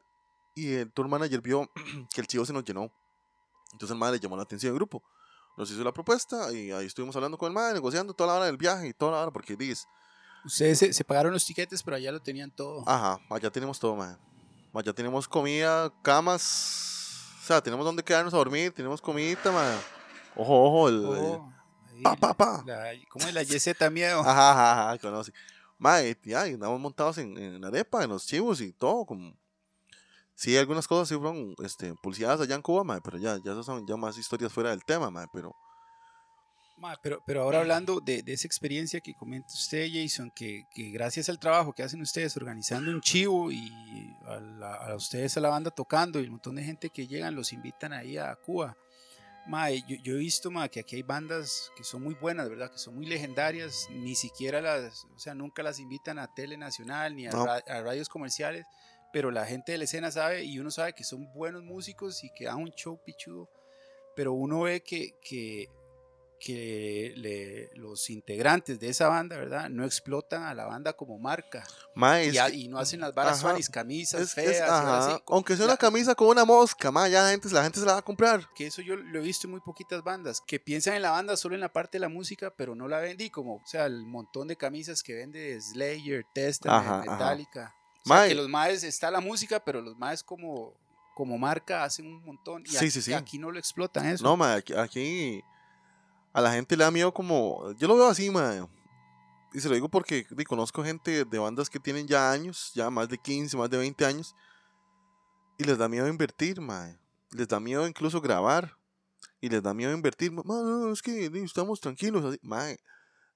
y el tour manager vio que el chivo se nos llenó. Entonces el le llamó la atención al grupo nos hizo la propuesta y ahí estuvimos hablando con el madre, negociando toda la hora del viaje y toda la hora, porque dice. Ustedes se, pagaron los tiquetes, pero allá lo tenían todo. Ajá, allá tenemos todo, madre. Allá tenemos comida, camas, o sea, tenemos donde quedarnos a dormir, tenemos comidita, madre. Ojo, ojo, el. pa, pa, pa. ¿Cómo es la yeseta miedo? Ajá, ajá, ajá, conoce. Madre, ya, andamos montados en, en arepa, en los chivos y todo, como Sí, algunas cosas sí fueron este, pulseadas allá en Cuba, pero ya, ya son ya más historias fuera del tema, pero... pero, pero ahora hablando de, de, esa experiencia que comenta usted, Jason, que, que, gracias al trabajo que hacen ustedes organizando un chivo y a, a, ustedes a la banda tocando y un montón de gente que llegan, los invitan ahí a Cuba. yo, yo, he visto ma, que aquí hay bandas que son muy buenas, ¿verdad? Que son muy legendarias, ni siquiera las, o sea, nunca las invitan a Tele Nacional ni a, a radios comerciales pero la gente de la escena sabe y uno sabe que son buenos músicos y que dan un show pichudo, pero uno ve que, que, que le- los integrantes de esa banda, ¿verdad? No explotan a la banda como marca. Mae, Y, es a- que- y no hacen las varas ajá. suanis, camisas es- es- feas. ajá, así. Aunque sea La- una camisa con una mosca, mae, ya la gente, la gente se la va a comprar. que eso yo lo he visto en muy poquitas bandas, que piensan en la banda solo en la parte de la música, pero no la vendí, como, o sea, el montón de camisas que vende Slayer, Testament, Ajá, ajá. Metallica. O sea, Mae. que los maes, está la música, pero los maes como, como marca hacen un montón. Y Sí, aquí, sí, sí. aquí no lo explotan eso. No, aquí, aquí a la gente le da miedo como... Yo lo veo así, mae. Y se lo digo porque conozco gente de bandas que tienen ya años, ya más de 15, más de 20 años, y les da miedo invertir, mae. Les da miedo incluso grabar. Y les da miedo invertir. "Ma, no, es que estamos tranquilos. Así. Mae,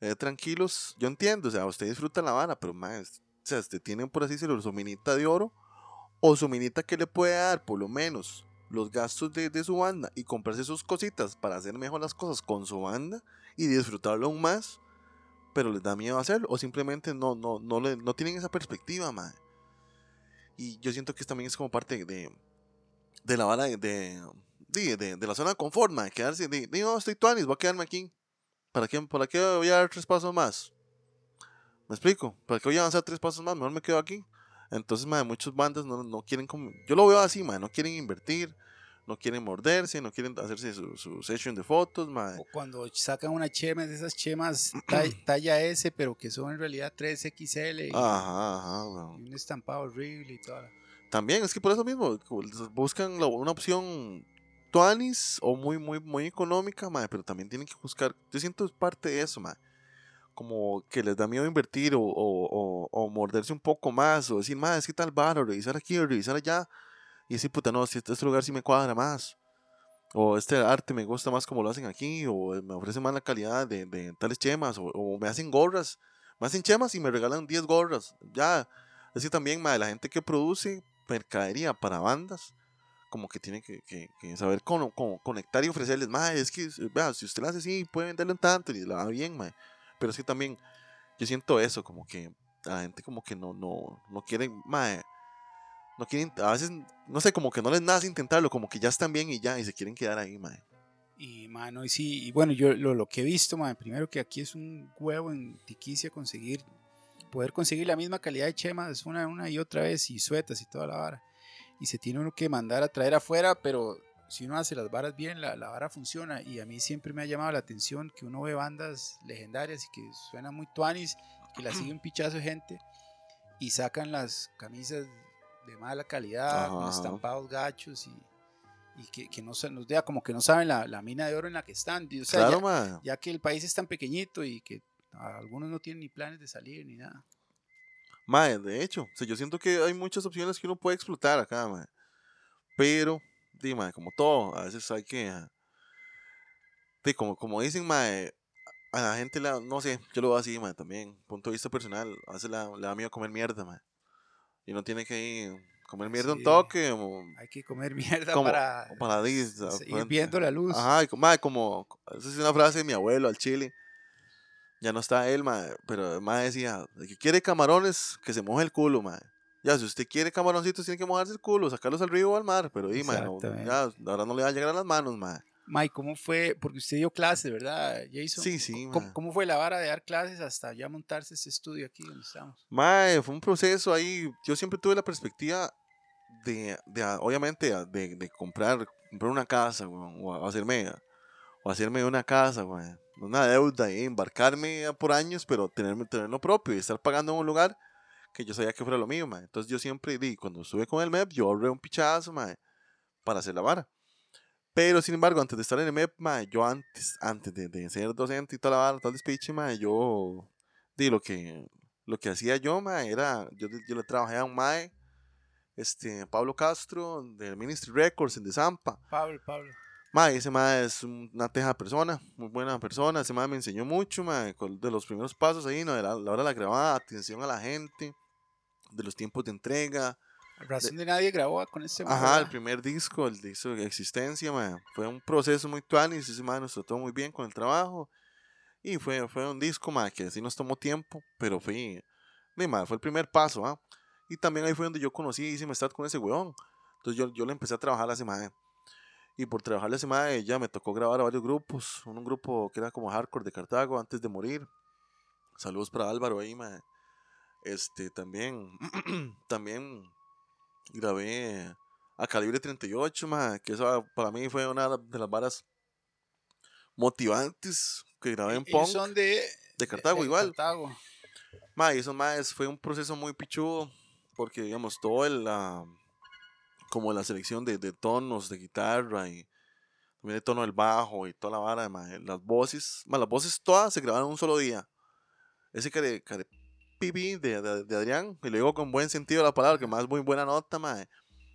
eh, tranquilos. Yo entiendo, o sea, usted disfruta la vara, pero es- o sea, usted tiene por así decirlo su minita de oro o su minita que le puede dar por lo menos los gastos de, de su banda y comprarse sus cositas para hacer mejor las cosas con su banda y disfrutarlo aún más, pero les da miedo hacerlo o simplemente no, no, no, le- no tienen esa perspectiva, mae. Y yo siento que también es como parte de, de la vara de, de, de, de- de la zona de confort, mae, quedarse, de, de, no, estoy tuanis, voy a quedarme aquí. ¿Para qué, ¿Para qué voy a dar tres pasos más? ¿Me explico? ¿Para qué voy a avanzar tres pasos más? Mejor me quedo aquí. Entonces, mae, muchas bandas no, no quieren como... Yo lo veo así, mae, no quieren invertir, no quieren morderse, no quieren hacerse su, su session de fotos, mae. O cuando sacan una chema de esas chemas talla, talla S, pero que son en realidad 3XL y, Ajá, ajá, weón. y un estampado horrible y toda la- También, es que por eso mismo, buscan la- una opción tuanis o muy, muy, muy económica, mae, pero también tienen que buscar, yo siento es parte de eso, mae. Como que les da miedo invertir o, o, o, o morderse un poco más, o decir, mae, es que tal bar, o revisar aquí, o revisar allá, y decir, puta, no, si este, este lugar sí me cuadra más, o este arte me gusta más como lo hacen aquí, o me ofrece más la calidad de, de tales chemas, o, me hacen gorras, me hacen chemas y me regalan 10 gorras, ya, es que también, mae, la gente que produce mercadería para bandas, como que tiene que, que- saber con, con- conectar y ofrecerles, mae, es que, vea, si usted lo hace así, puede venderle un tanto y le va bien, mae. Pero es que también, yo siento eso, como que la gente como que no, no, no quieren, mae, no quieren, a veces, no sé, como que no les nace intentarlo, como que ya están bien y ya, y se quieren quedar ahí, mae. Y, mano, y sí, y bueno, yo lo, lo que he visto, man, primero que aquí es un huevo en Tiquicia conseguir, poder conseguir la misma calidad de chemas una, una y otra vez, y suetas y toda la vara. Y se tiene uno que mandar a traer afuera, pero si uno hace las varas bien, la, la vara funciona. Y a mí siempre me ha llamado la atención que uno ve bandas legendarias y que suenan muy tuanis, que la sigue un pichazo de gente, y sacan las camisas de mala calidad, con estampados gachos y y que, que no se nos vea como que no saben la, la mina de oro en la que están. y, O sea, claro, ya, ya que el país es tan pequeñito y que algunos no tienen ni planes de salir ni nada. Mae, de hecho, o sea, yo siento que hay muchas opciones que uno puede explotar acá, mae. Pero, di, mae, como todo, a veces hay que. ah, di, como, como dicen, mae, a la gente, la, no sé, yo lo veo así, mae, también, punto de vista personal, a veces la- le da miedo comer mierda, mae. Y uno tiene que ir, comer mierda un Sí. toque, o, Hay que comer mierda como, para para seguir viendo la luz. Ajá, y como, esa es una frase de mi abuelo al chile. Ya no está él, mae, pero mae decía, el que quiere camarones, que se moje el culo, mae. Ya, si usted quiere camaroncitos, tiene que mojarse el culo, sacarlos al río o al mar, pero no, Exactamente. ya, ahora no le va a llegar a las manos, mae. Mike, ¿cómo fue? Porque usted dio clases, ¿verdad, Jason? Sí, sí, ¿Cómo, cómo fue la vara de dar clases hasta ya montarse este estudio aquí donde estamos? Mae, fue un proceso ahí, yo siempre tuve la perspectiva de, de ah, obviamente, ah, de, de comprar, comprar una casa, weón, o hacerme, o hacerme una casa, weón, una deuda y embarcarme por años, pero tenerme, tener lo propio y estar pagando en un lugar que yo sabía que fuera lo mío, mae. Entonces yo siempre, di, cuando estuve con el MEP, yo ahorré un pichazo, mae, para hacer la vara. Pero sin embargo, antes de estar en el MEP, mae, yo antes, antes de, de ser docente y toda la vara, todo el speech, mae, yo, di, lo que, lo que hacía yo, mae, era, yo, yo le trabajé a un mae, este, Pablo Castro, de Ministry Records, en de Zampa. Pablo, Pablo. Mae, ese mae es una teja persona, muy buena persona, ese mae me enseñó mucho, con- de los primeros pasos ahí, ¿no? De la, la hora de la grabada, atención a la gente, de los tiempos de entrega. Razón de nadie grabó con mae, Ajá, el ¿verdad? primer disco, el disco de existencia, mae, fue un proceso muy tuanis, ese mae nos trató muy bien con el trabajo. Y fue, fue un disco, mae, que sí nos tomó tiempo, pero fue, ni mae, fue el primer paso, ¿ah? Y también ahí fue donde yo conocí y hice amistad con ese weón. Entonces yo, yo le empecé a trabajar a ese mae. Y por trabajarle ese mae, ya me tocó grabar a varios grupos. Un grupo que era como hardcore de Cartago antes de morir. Saludos para Álvaro ahí, mae. Este, también, también grabé a Calibre 38, mae, que eso para mí fue una de las varas motivantes que grabé en punk. son de, De Cartago de igual. Cartago. Ma, y eso más fue un proceso muy pichudo, porque digamos, todo el, la, como la selección de, de tonos de guitarra y también el tono del bajo y toda la vara, ma, las voces, ma, las voces todas se grabaron en un solo día. Ese care, care pipi de, de, de Adrián, y lo digo con buen sentido de la palabra, que más muy buena nota, ma.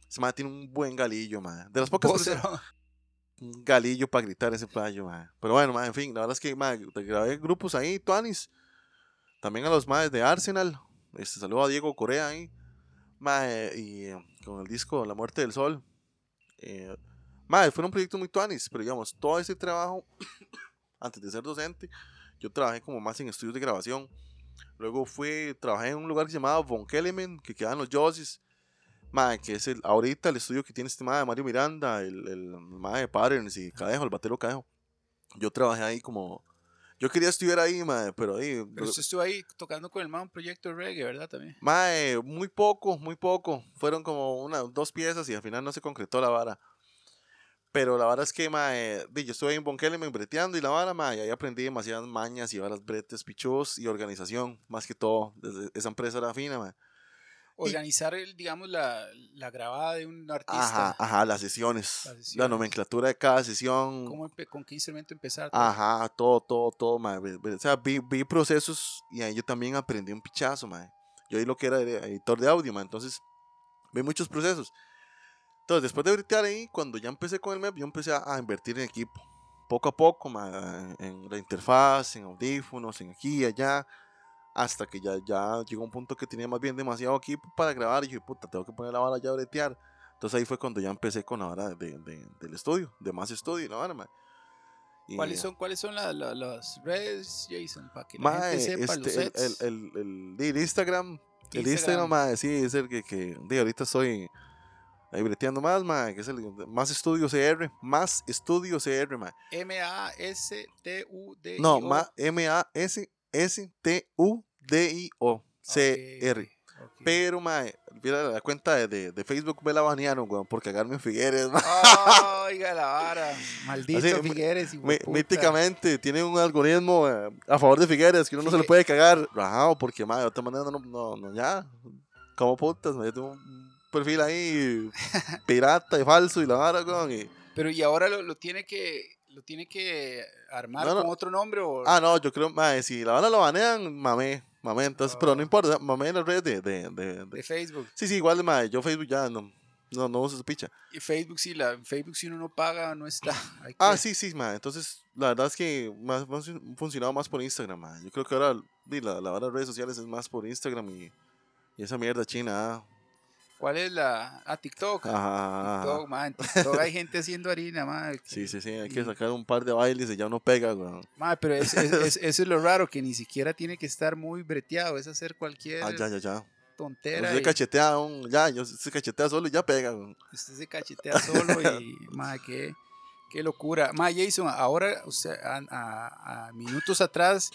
Ese ma tiene un buen galillo, ma. De las pocas personas- un galillo para gritar ese playo, ma. Pero bueno, ma, en fin, la verdad es que ma, te grabé grupos ahí, Tuanis. También a los maes de Arsenal. Este, saludo a Diego Corea ahí. Ma, eh, y eh, con el disco La Muerte del Sol. Eh, ma, fueron proyectos muy Tuanis, pero digamos, todo ese trabajo, antes de ser docente, yo trabajé como más en estudios de grabación. Luego fui, trabajé en un lugar llamaba Von Kelemen, que queda en los Jossis. Ma, que es el, ahorita el estudio que tiene este ma de Mario Miranda, el, el ma de Patterns y Cadejo, el batero Cadejo. Yo trabajé ahí como. Yo quería estudiar ahí, ma, pero ahí. Pero usted estuvo ahí tocando con el man un proyecto de reggae, ¿verdad? También. Mae, muy poco, muy poco. Fueron como una, dos piezas y al final no se concretó la vara. Pero la vara es que, mae, yo estuve en Bonkelemen breteando y la vara, mae, y ahí aprendí demasiadas mañas y varas bretes, pichos y organización, más que todo. Desde- esa empresa era fina, mae. Organizar, el, digamos, la, la grabada de un artista. Ajá, ajá, las sesiones. Las La sesiones. nomenclatura de cada sesión. ¿Cómo ¿Con qué instrumento empezar? todo? Ajá, todo, todo, todo, mae. O sea, vi, vi procesos y ahí yo también aprendí un pichazo, mae. Yo ahí lo que era era editor de audio, mae. Entonces, vi muchos procesos. Entonces, después de bretear ahí, cuando ya empecé con el MEP, yo empecé a, a invertir en equipo. Poco a poco, mae, en la interfaz, en audífonos, en aquí y allá. Hasta que ya, ya llegó un punto que tenía más bien demasiado equipo para grabar. Y dije, puta, tengo que poner la vara ya a bretear. Entonces ahí fue cuando ya empecé con la vara de, de- del estudio, de más estudio, la vara, mae. Y- ¿Cuáles son, cuáles son la- la- las redes, Jason? Para que la Mae, gente sepa los este, el, sets. el, el, el- el Instagram, el Instagram. Instagram, mae, sí, es el que, que di, ahorita estoy ahí breteando más, mae, que es el más estudio CR, más estudio CR, mae. M-A-S-T-U-D-I-O. No, ma, M-A-S-S-T-U-D-I-O, C-R. Ok. Pero, mae, mira la cuenta de, de, de Facebook me la banearon, weón, por cagarme en Figueres, mae. Oiga la vara. Maldito Así, Figueres. Míticamente tiene un algoritmo eh, a favor de Figueres que uno no se le puede cagar. Rajado, porque madre, de otra manera no, no, no, ya. Como putas, yo tengo un perfil ahí pirata y falso y la vara, weón, y- Pero y ahora lo, lo tiene que lo tiene que armar No, no. con otro nombre o Ah, no, yo creo, madre, si la vara lo banean, mamé, mamé, entonces, pero no Ah. importa, mamé en las redes de, de, de- de- de Facebook. Sí, sí, igual, madre, yo Facebook ya no, no, no uso su picha. Y Facebook si la Facebook si uno no paga no está. Hay Ah, que- sí, sí, madre, entonces, la verdad es que más, más fun- funcionado más por Instagram, madre. Yo creo que ahora, la, la vara de redes sociales es más por Instagram y, y esa mierda china, ah. ¿Cuál es la ah TikTok? Ajá. TikTok, man, en TikTok hay gente haciendo harina, man. Sí, sí, sí, hay que sacar un par de bailes y ya uno pega, weón. Ma, pero es- es- es- eso es lo raro, que ni siquiera tiene que estar muy breteado, es hacer cualquier Ah, ya, ya, ya. tontera. Usted y cachetea, un, ya, yo se cachetea solo y ya pega, weón. usted se cachetea solo y, ma, qué, qué locura. Ma, Jason, ahora, usted, a, a- a minutos atrás,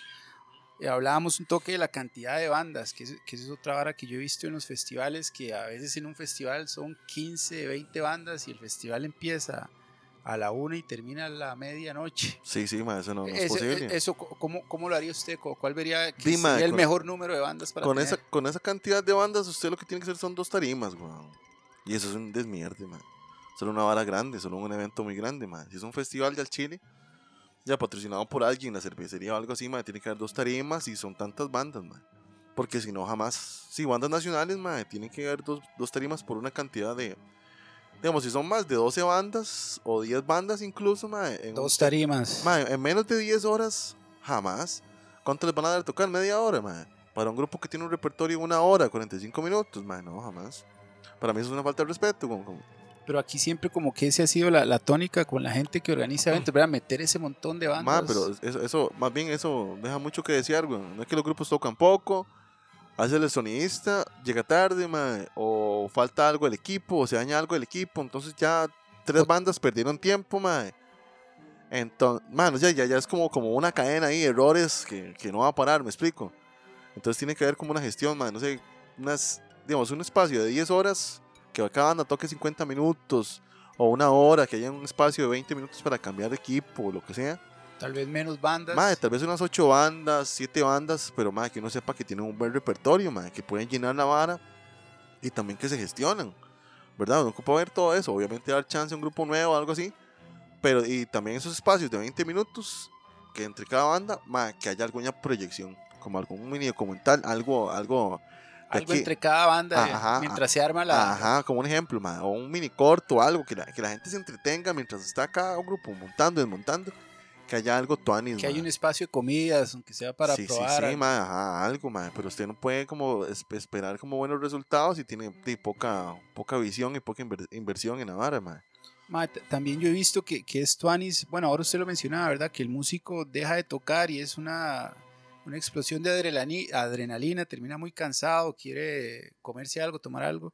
hablábamos un toque de la cantidad de bandas, que, es- que eso es otra vara que yo he visto en los festivales, que a veces en un festival son 15, 20 bandas y el festival empieza a la una y termina a la medianoche. Sí, sí, ma, eso no, no es Ese- posible. Eso, ¿cómo, ¿Cómo lo haría usted? ¿Cu- ¿Cuál vería que Dima, sería el con- mejor número de bandas para con, tener? esa, con esa cantidad de bandas, usted lo que tiene que hacer son dos tarimas, weón. Y eso es un desmierde, man. Solo una vara grande, solo un evento muy grande, man. Si es un festival de al Chile, ya patrocinado por alguien, la cervecería o algo así, man, tiene que haber dos tarimas y son tantas bandas, man. Porque si no, jamás. Si bandas nacionales, man, tienen que haber dos, dos tarimas por una cantidad de. Digamos, si son más de 12 bandas o 10 bandas incluso. En un- Dos tarimas. Ma, en menos de 10 horas, jamás. ¿Cuánto les van a dar a tocar? Media hora, ma. Para un grupo que tiene un repertorio de una hora, 45 minutos, ma, no, jamás. Para mí eso es una falta de respeto. Como, como- Pero aquí siempre como que esa ha sido la, la tónica con la gente que organiza eventos, ¿verdad? Meter ese montón de bandas. Ma, pero eso, eso, más bien eso deja mucho que desear, güey. No es que los grupos tocan poco, hace el sonidista, llega tarde, ma, o falta algo del equipo, o se daña algo del equipo, entonces ya tres bandas perdieron tiempo, mae. Entonces, mano, ya, ya, ya es como, como una cadena ahí, errores que, que no va a parar, me explico. Entonces tiene que haber como una gestión, mae, no sé, unas, digamos, un espacio de 10 horas, que cada banda toque 50 minutos, o una hora, que haya un espacio de 20 minutos para cambiar de equipo, o lo que sea. Tal vez menos bandas. Mae, tal vez unas 8 bandas, 7 bandas, pero mae, que uno sepa que tienen un buen repertorio, mae, que pueden llenar la vara y también que se gestionan, ¿verdad? Uno ocupa ver todo eso, obviamente dar chance a un grupo nuevo o algo así, pero y también esos espacios de 20 minutos, que entre cada banda, mae, que haya alguna proyección, como algún mini documental, algo, algo... Algo aquí- entre cada banda eh, Ajá, mientras se arma la. Ajá, como un ejemplo, mae, o un mini corto, algo que la, que la gente se entretenga mientras está cada grupo montando, desmontando, que haya algo tuanis, Que hay mae. un espacio de comidas, aunque sea para sí, probar. Sí, sí, algo. mae, ajá, algo, mae, pero usted no puede como es- esperar como buenos resultados si tiene de, poca, poca visión y poca inver- inversión en la vara. Ma, t- también yo he visto que, que es Tuanis, bueno, ahora usted lo mencionaba, ¿verdad? Que el músico deja de tocar y es una, una explosión de adrenalina, termina muy cansado, quiere comerse algo, tomar algo.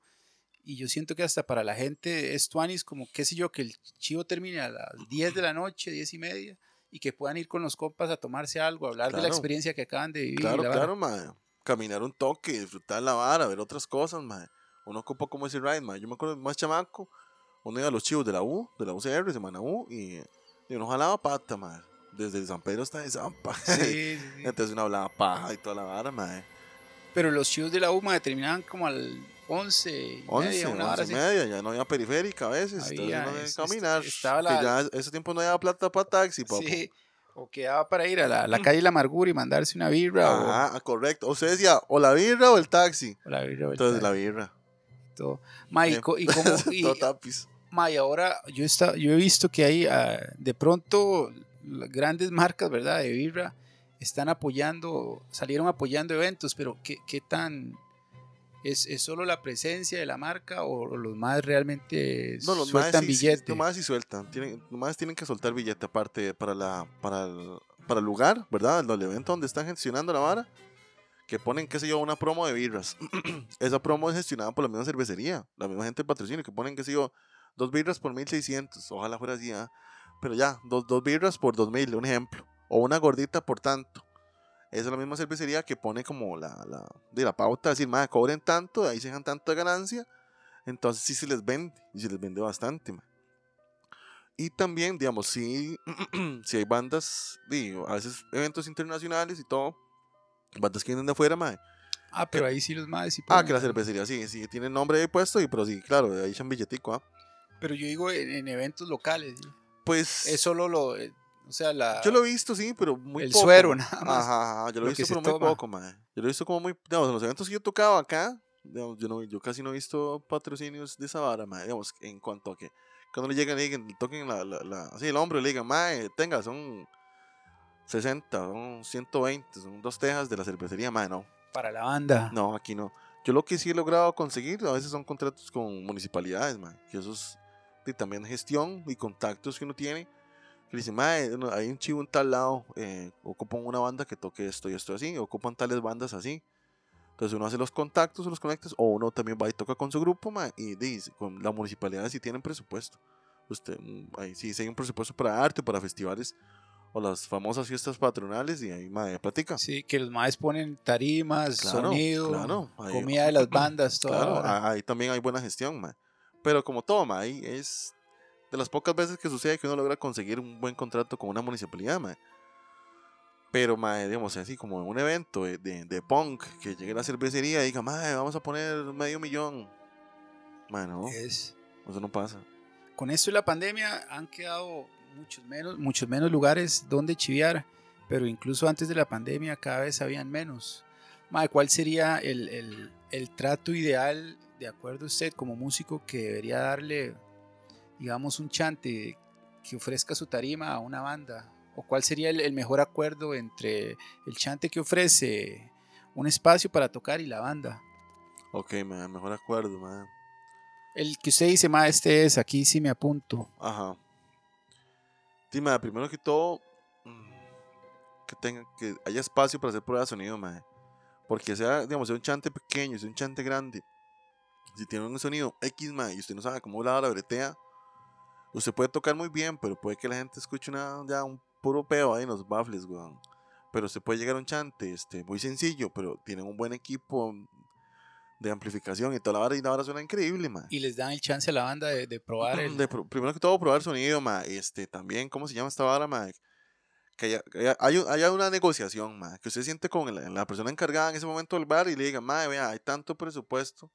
Y yo siento que hasta para la gente es Tuanis como, qué sé yo, que el chivo termine a las 10 de la noche, 10 y media, y que puedan ir con los compas a tomarse algo, a hablar de la Claro. experiencia que acaban de vivir. Claro, claro, mae. Caminar un toque, disfrutar la vara, ver otras cosas, mae. Uno ocupa como ese ride, mae. Yo me acuerdo más chamaco, uno iba a los chivos de la U, de la UCR, Semana U, y, y uno jalaba pata, mae. Desde San Pedro hasta de Zampa. Sí, sí, sí. Entonces uno hablaba paja y toda la vara, mae. Pero los chivos de la UMA terminaban como al 11 y 11, media, una hora 11 así. y media, ya no había periférica a veces, Había, entonces uno es- que caminar. estaba que la- ya ese tiempo no había plata para taxi, papo. Sí, o quedaba para ir a la, la calle La Amargura y mandarse una birra o- Ajá, correcto. O usted decía, o la birra o el taxi. o, la birra. o el Entonces tal, la birra. todo. Ma, y, co- y cómo- y- Todo ma, y ahora yo, está, yo he visto que hay ah, de pronto las grandes marcas, ¿verdad? De birra están apoyando, salieron apoyando eventos, pero ¿qué, qué tan... ¿Es, ¿Es solo la presencia de la marca o los más realmente No, los sueltan más sí, sí, billete? los más sí sueltan. Tienen, los más tienen que soltar billete aparte para, la, para, el, para el lugar, ¿verdad? El, el evento donde están gestionando la vara. Que ponen, qué sé yo, una promo de birras. Esa promo es gestionada por la misma cervecería, la misma gente del patrocinio. Que ponen, qué sé yo, dos birras por 1600. Ojalá fuera así, ¿ah? Pero ya, dos, dos birras por 2000, un ejemplo. O una gordita por tanto. Esa es la misma cervecería que pone como la, la, de la pauta, decir, madre, cobren tanto, de ahí se dejan tanto de ganancia. Entonces sí se les vende, y se les vende bastante. ma. Y también, digamos, sí, si hay bandas, digo, a veces eventos internacionales y todo, bandas que vienen de afuera, mae. Ah, pero ahí sí los más sí Ah, que la cervecería sí, sí, tiene nombre ahí puesto, y, pero sí, claro, ahí echan billetico, ¿ah? Pero yo digo en, en eventos locales. ¿sí? Pues, Es solo lo... eh, O sea, la... yo lo he visto, sí, pero muy el poco. suero, nada más. Ajá, ajá, yo lo lo he visto, pero muy toma. poco, mae. Yo lo he visto como muy, digamos, en los eventos que yo he tocado acá, digamos, yo, no, yo casi no he visto patrocinios de esa vara, mae, digamos, en cuanto a que cuando le llegan y digan, toquen la, la, la- así el hombro y le digan, mae, tenga, son 60, son 120, son dos tejas de la cervecería, mae, no, Para la banda. no, aquí no. Yo lo que sí he logrado conseguir a veces son contratos con municipalidades, mae, que eso de también gestión y contactos que uno tiene. Que dice, hay un chivo en tal lado, eh, ocupan una banda que toque esto y esto así, ocupan tales bandas así. Entonces uno hace los contactos, los conectas, o uno también va y toca con su grupo, mae, y dice, con la municipalidad sí tienen presupuesto. Usted, mm, ahí sí, sí hay un presupuesto para arte, para festivales, o las famosas fiestas patronales, y ahí, mae, platica. Sí, que los maes ponen tarimas, Claro, sonido, claro, ahí- comida de las bandas, todo. Claro, ah, ahí también hay buena gestión, mae. Pero como todo, mae, ahí es de las pocas veces que sucede que uno logra conseguir un buen contrato con una municipalidad, mae. Pero, mae, digamos así, como en un evento de, de, de punk, que llegue a la cervecería y diga, mae, vamos a poner medio millón. Mae, no, Es, eso no pasa. con esto de la pandemia han quedado muchos menos, muchos menos lugares donde chiviar, pero incluso antes de la pandemia cada vez habían menos. Mae, ¿cuál sería el, el- el trato ideal, de acuerdo a usted, como músico, que debería darle, digamos, un chante que ofrezca su tarima a una banda? ¿O cuál sería el, el mejor acuerdo entre el chante que ofrece un espacio para tocar y la banda? Ok, mae, mejor acuerdo, mae. El que usted dice, ma, este es, aquí sí me apunto. Ajá. Mae, primero que todo, mm, que tenga, que haya espacio para hacer pruebas de sonido, mae. Porque sea, digamos, sea un chante pequeño, sea un chante grande. Si tiene un sonido X, mae, y usted no sabe cómo la bretea, Usted puede tocar muy bien, pero puede que la gente escuche una, ya un puro peo ahí en los baffles, weón. Pero usted puede llegar a un chante, este, muy sencillo, pero tienen un buen equipo de amplificación y toda la vara, y la vara suena increíble, ma. Y les dan el chance a la banda de, de probar el... De primero que todo, probar sonido, ma. Este, también, ¿cómo se llama esta vara, ma? Que haya, que haya- haya una negociación, ma. Que usted siente con la, la persona encargada en ese momento del bar y le diga, ma, vea, hay tanto presupuesto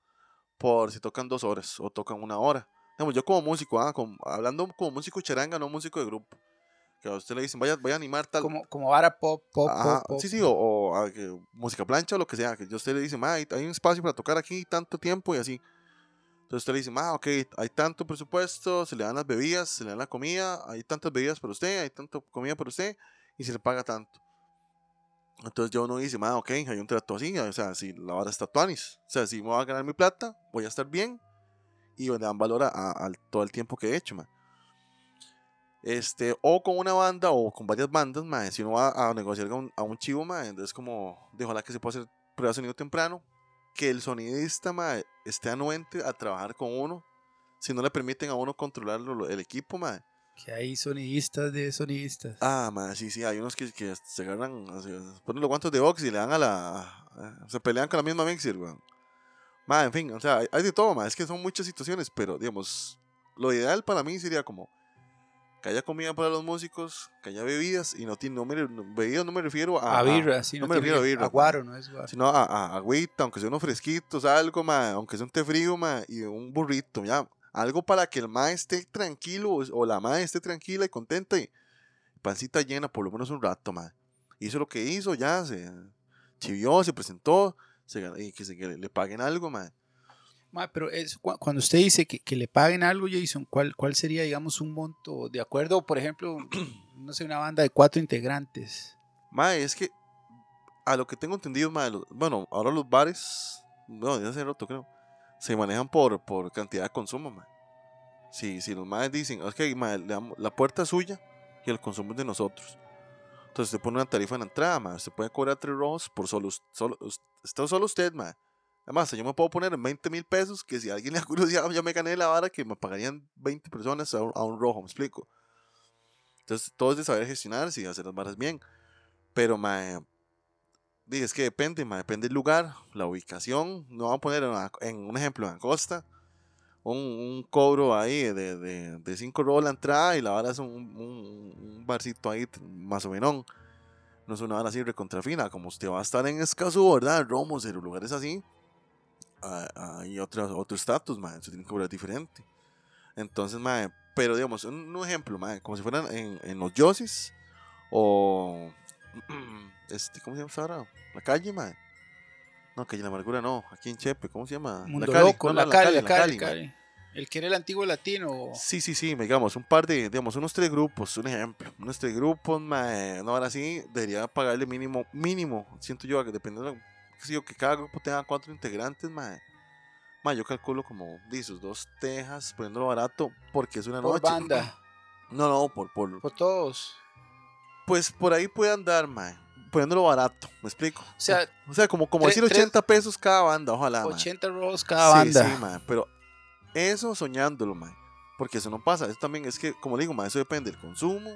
por si tocan dos horas o tocan una hora. Digamos, yo como músico, ah, como- hablando como músico charanga, no músico de grupo. Que a usted le dicen, vaya, vaya a animar tal. Como, como vara pop, pop, Ajá, pop. Sí, sí, o, o, ah, que música plancha o lo que sea. Que yo a usted le dice, ma, hay, hay un espacio para tocar aquí tanto tiempo y así. Entonces usted le dice, ma, ok, hay tanto presupuesto, se le dan las bebidas, se le dan la comida, hay tantas bebidas para usted, hay tanta comida para usted y se le paga tanto. Entonces yo uno dice, ok, hay un trato así, o sea, si la vara está tuanis, o sea, si me voy a ganar mi plata, voy a estar bien y le dan valor a, a- a todo el tiempo que he hecho, ma. Este, o con una banda o con varias bandas, ma, si uno va a negociar un, a un chivo, ma, entonces como, de ojalá que se pueda hacer prueba de sonido temprano, que el sonidista, ma, esté anuente a trabajar con uno, si no le permiten a uno controlar el equipo, ma. Que hay sonidistas de sonidistas. Ah, ma, sí, sí, hay unos que, que se agarran, así, ponen los guantes de box y le dan a la, a- se pelean con la misma mixer, weón. Ma, en fin, o sea, hay, hay de todo, ma, es que son muchas situaciones, pero, digamos, lo ideal para mí sería como que haya comida para los músicos, que haya bebidas, y no, tiene, no me, bebidas no me refiero a... a birra, sí, no no, me refiero a birra, a guaro, no es guaro. sino a, a agüita, aunque sea unos fresquitos, algo, ma, aunque sea un té frío, ma, y un burrito, ya, algo para que el ma esté tranquilo o- la ma esté tranquila y contenta y pancita llena por lo menos un rato, ma. Hizo lo que hizo, ya, se chivió, se presentó, se y que, se, que le, le paguen algo, ma. Ma, pero es, cu- cuando usted dice que, que le paguen algo, Jason, ¿cuál, ¿cuál sería, digamos, un monto de acuerdo, por ejemplo, no sé, una banda de cuatro integrantes? Ma, es que a lo que tengo entendido, ma, los- bueno, ahora los bares, no, desde hace rato creo, se manejan por, por cantidad de consumo, ma. Si, si los maes dicen, ok, ma, le damos- la puerta es suya y el consumo es de nosotros. Entonces usted pone una tarifa en la entrada, ma. Usted puede cobrar tres rojos por solo, solo, está solo usted, ma. Además, yo me puedo poner en 20 mil pesos que si alguien le da curiosidad, ya me gané la vara que me pagarían 20 personas a un, a un rojo, me explico. Entonces, todo es de saber gestionarse y hacer las varas bien. Pero, ma, di, es que depende, ma, depende del lugar, la ubicación. No vamos a poner en, un ejemplo en la costa, un, cobro ahí de, de, de 5 rojos la entrada y la vara es un, un, barcito ahí más o menos. No es una vara así recontrafina, como usted va a estar en Escazú, ¿verdad? Romos, en lugares así. ah, Hay otro otro estatus, ma, se tiene que cobrar diferente. Entonces, ma, pero digamos, un, un ejemplo, ma, como si fueran en, en los Yosis o. Este, ¿Cómo se llama esta? La calle, ma. No, calle La Amargura no, aquí en Chepe, ¿cómo se llama? Mundo Cali, Loco, no, la, Cali, la la ma. Cali. El que era el antiguo latino. Sí, sí, sí, digamos, un par de, digamos, unos tres grupos, un ejemplo, unos tres grupos, mae, no, ahora sí, debería pagarle mínimo, mínimo, siento yo, que dependiendo de, yo, que cada grupo tenga cuatro integrantes, mae, mae, yo calculo como, di, sus dos tejas, poniéndolo barato, porque es una Por noche. banda, No, no, por, por, por todos. Pues por ahí puede andar, mae, poniéndolo barato, ¿me explico? O sea, o sea, como, como decir tres- 80 pesos cada banda, ojalá, mae. 80 rolls cada Sí, banda. sí, mae, pero eso soñándolo, mae. Porque eso no pasa. Eso también es que, como le digo, mae, eso depende del consumo.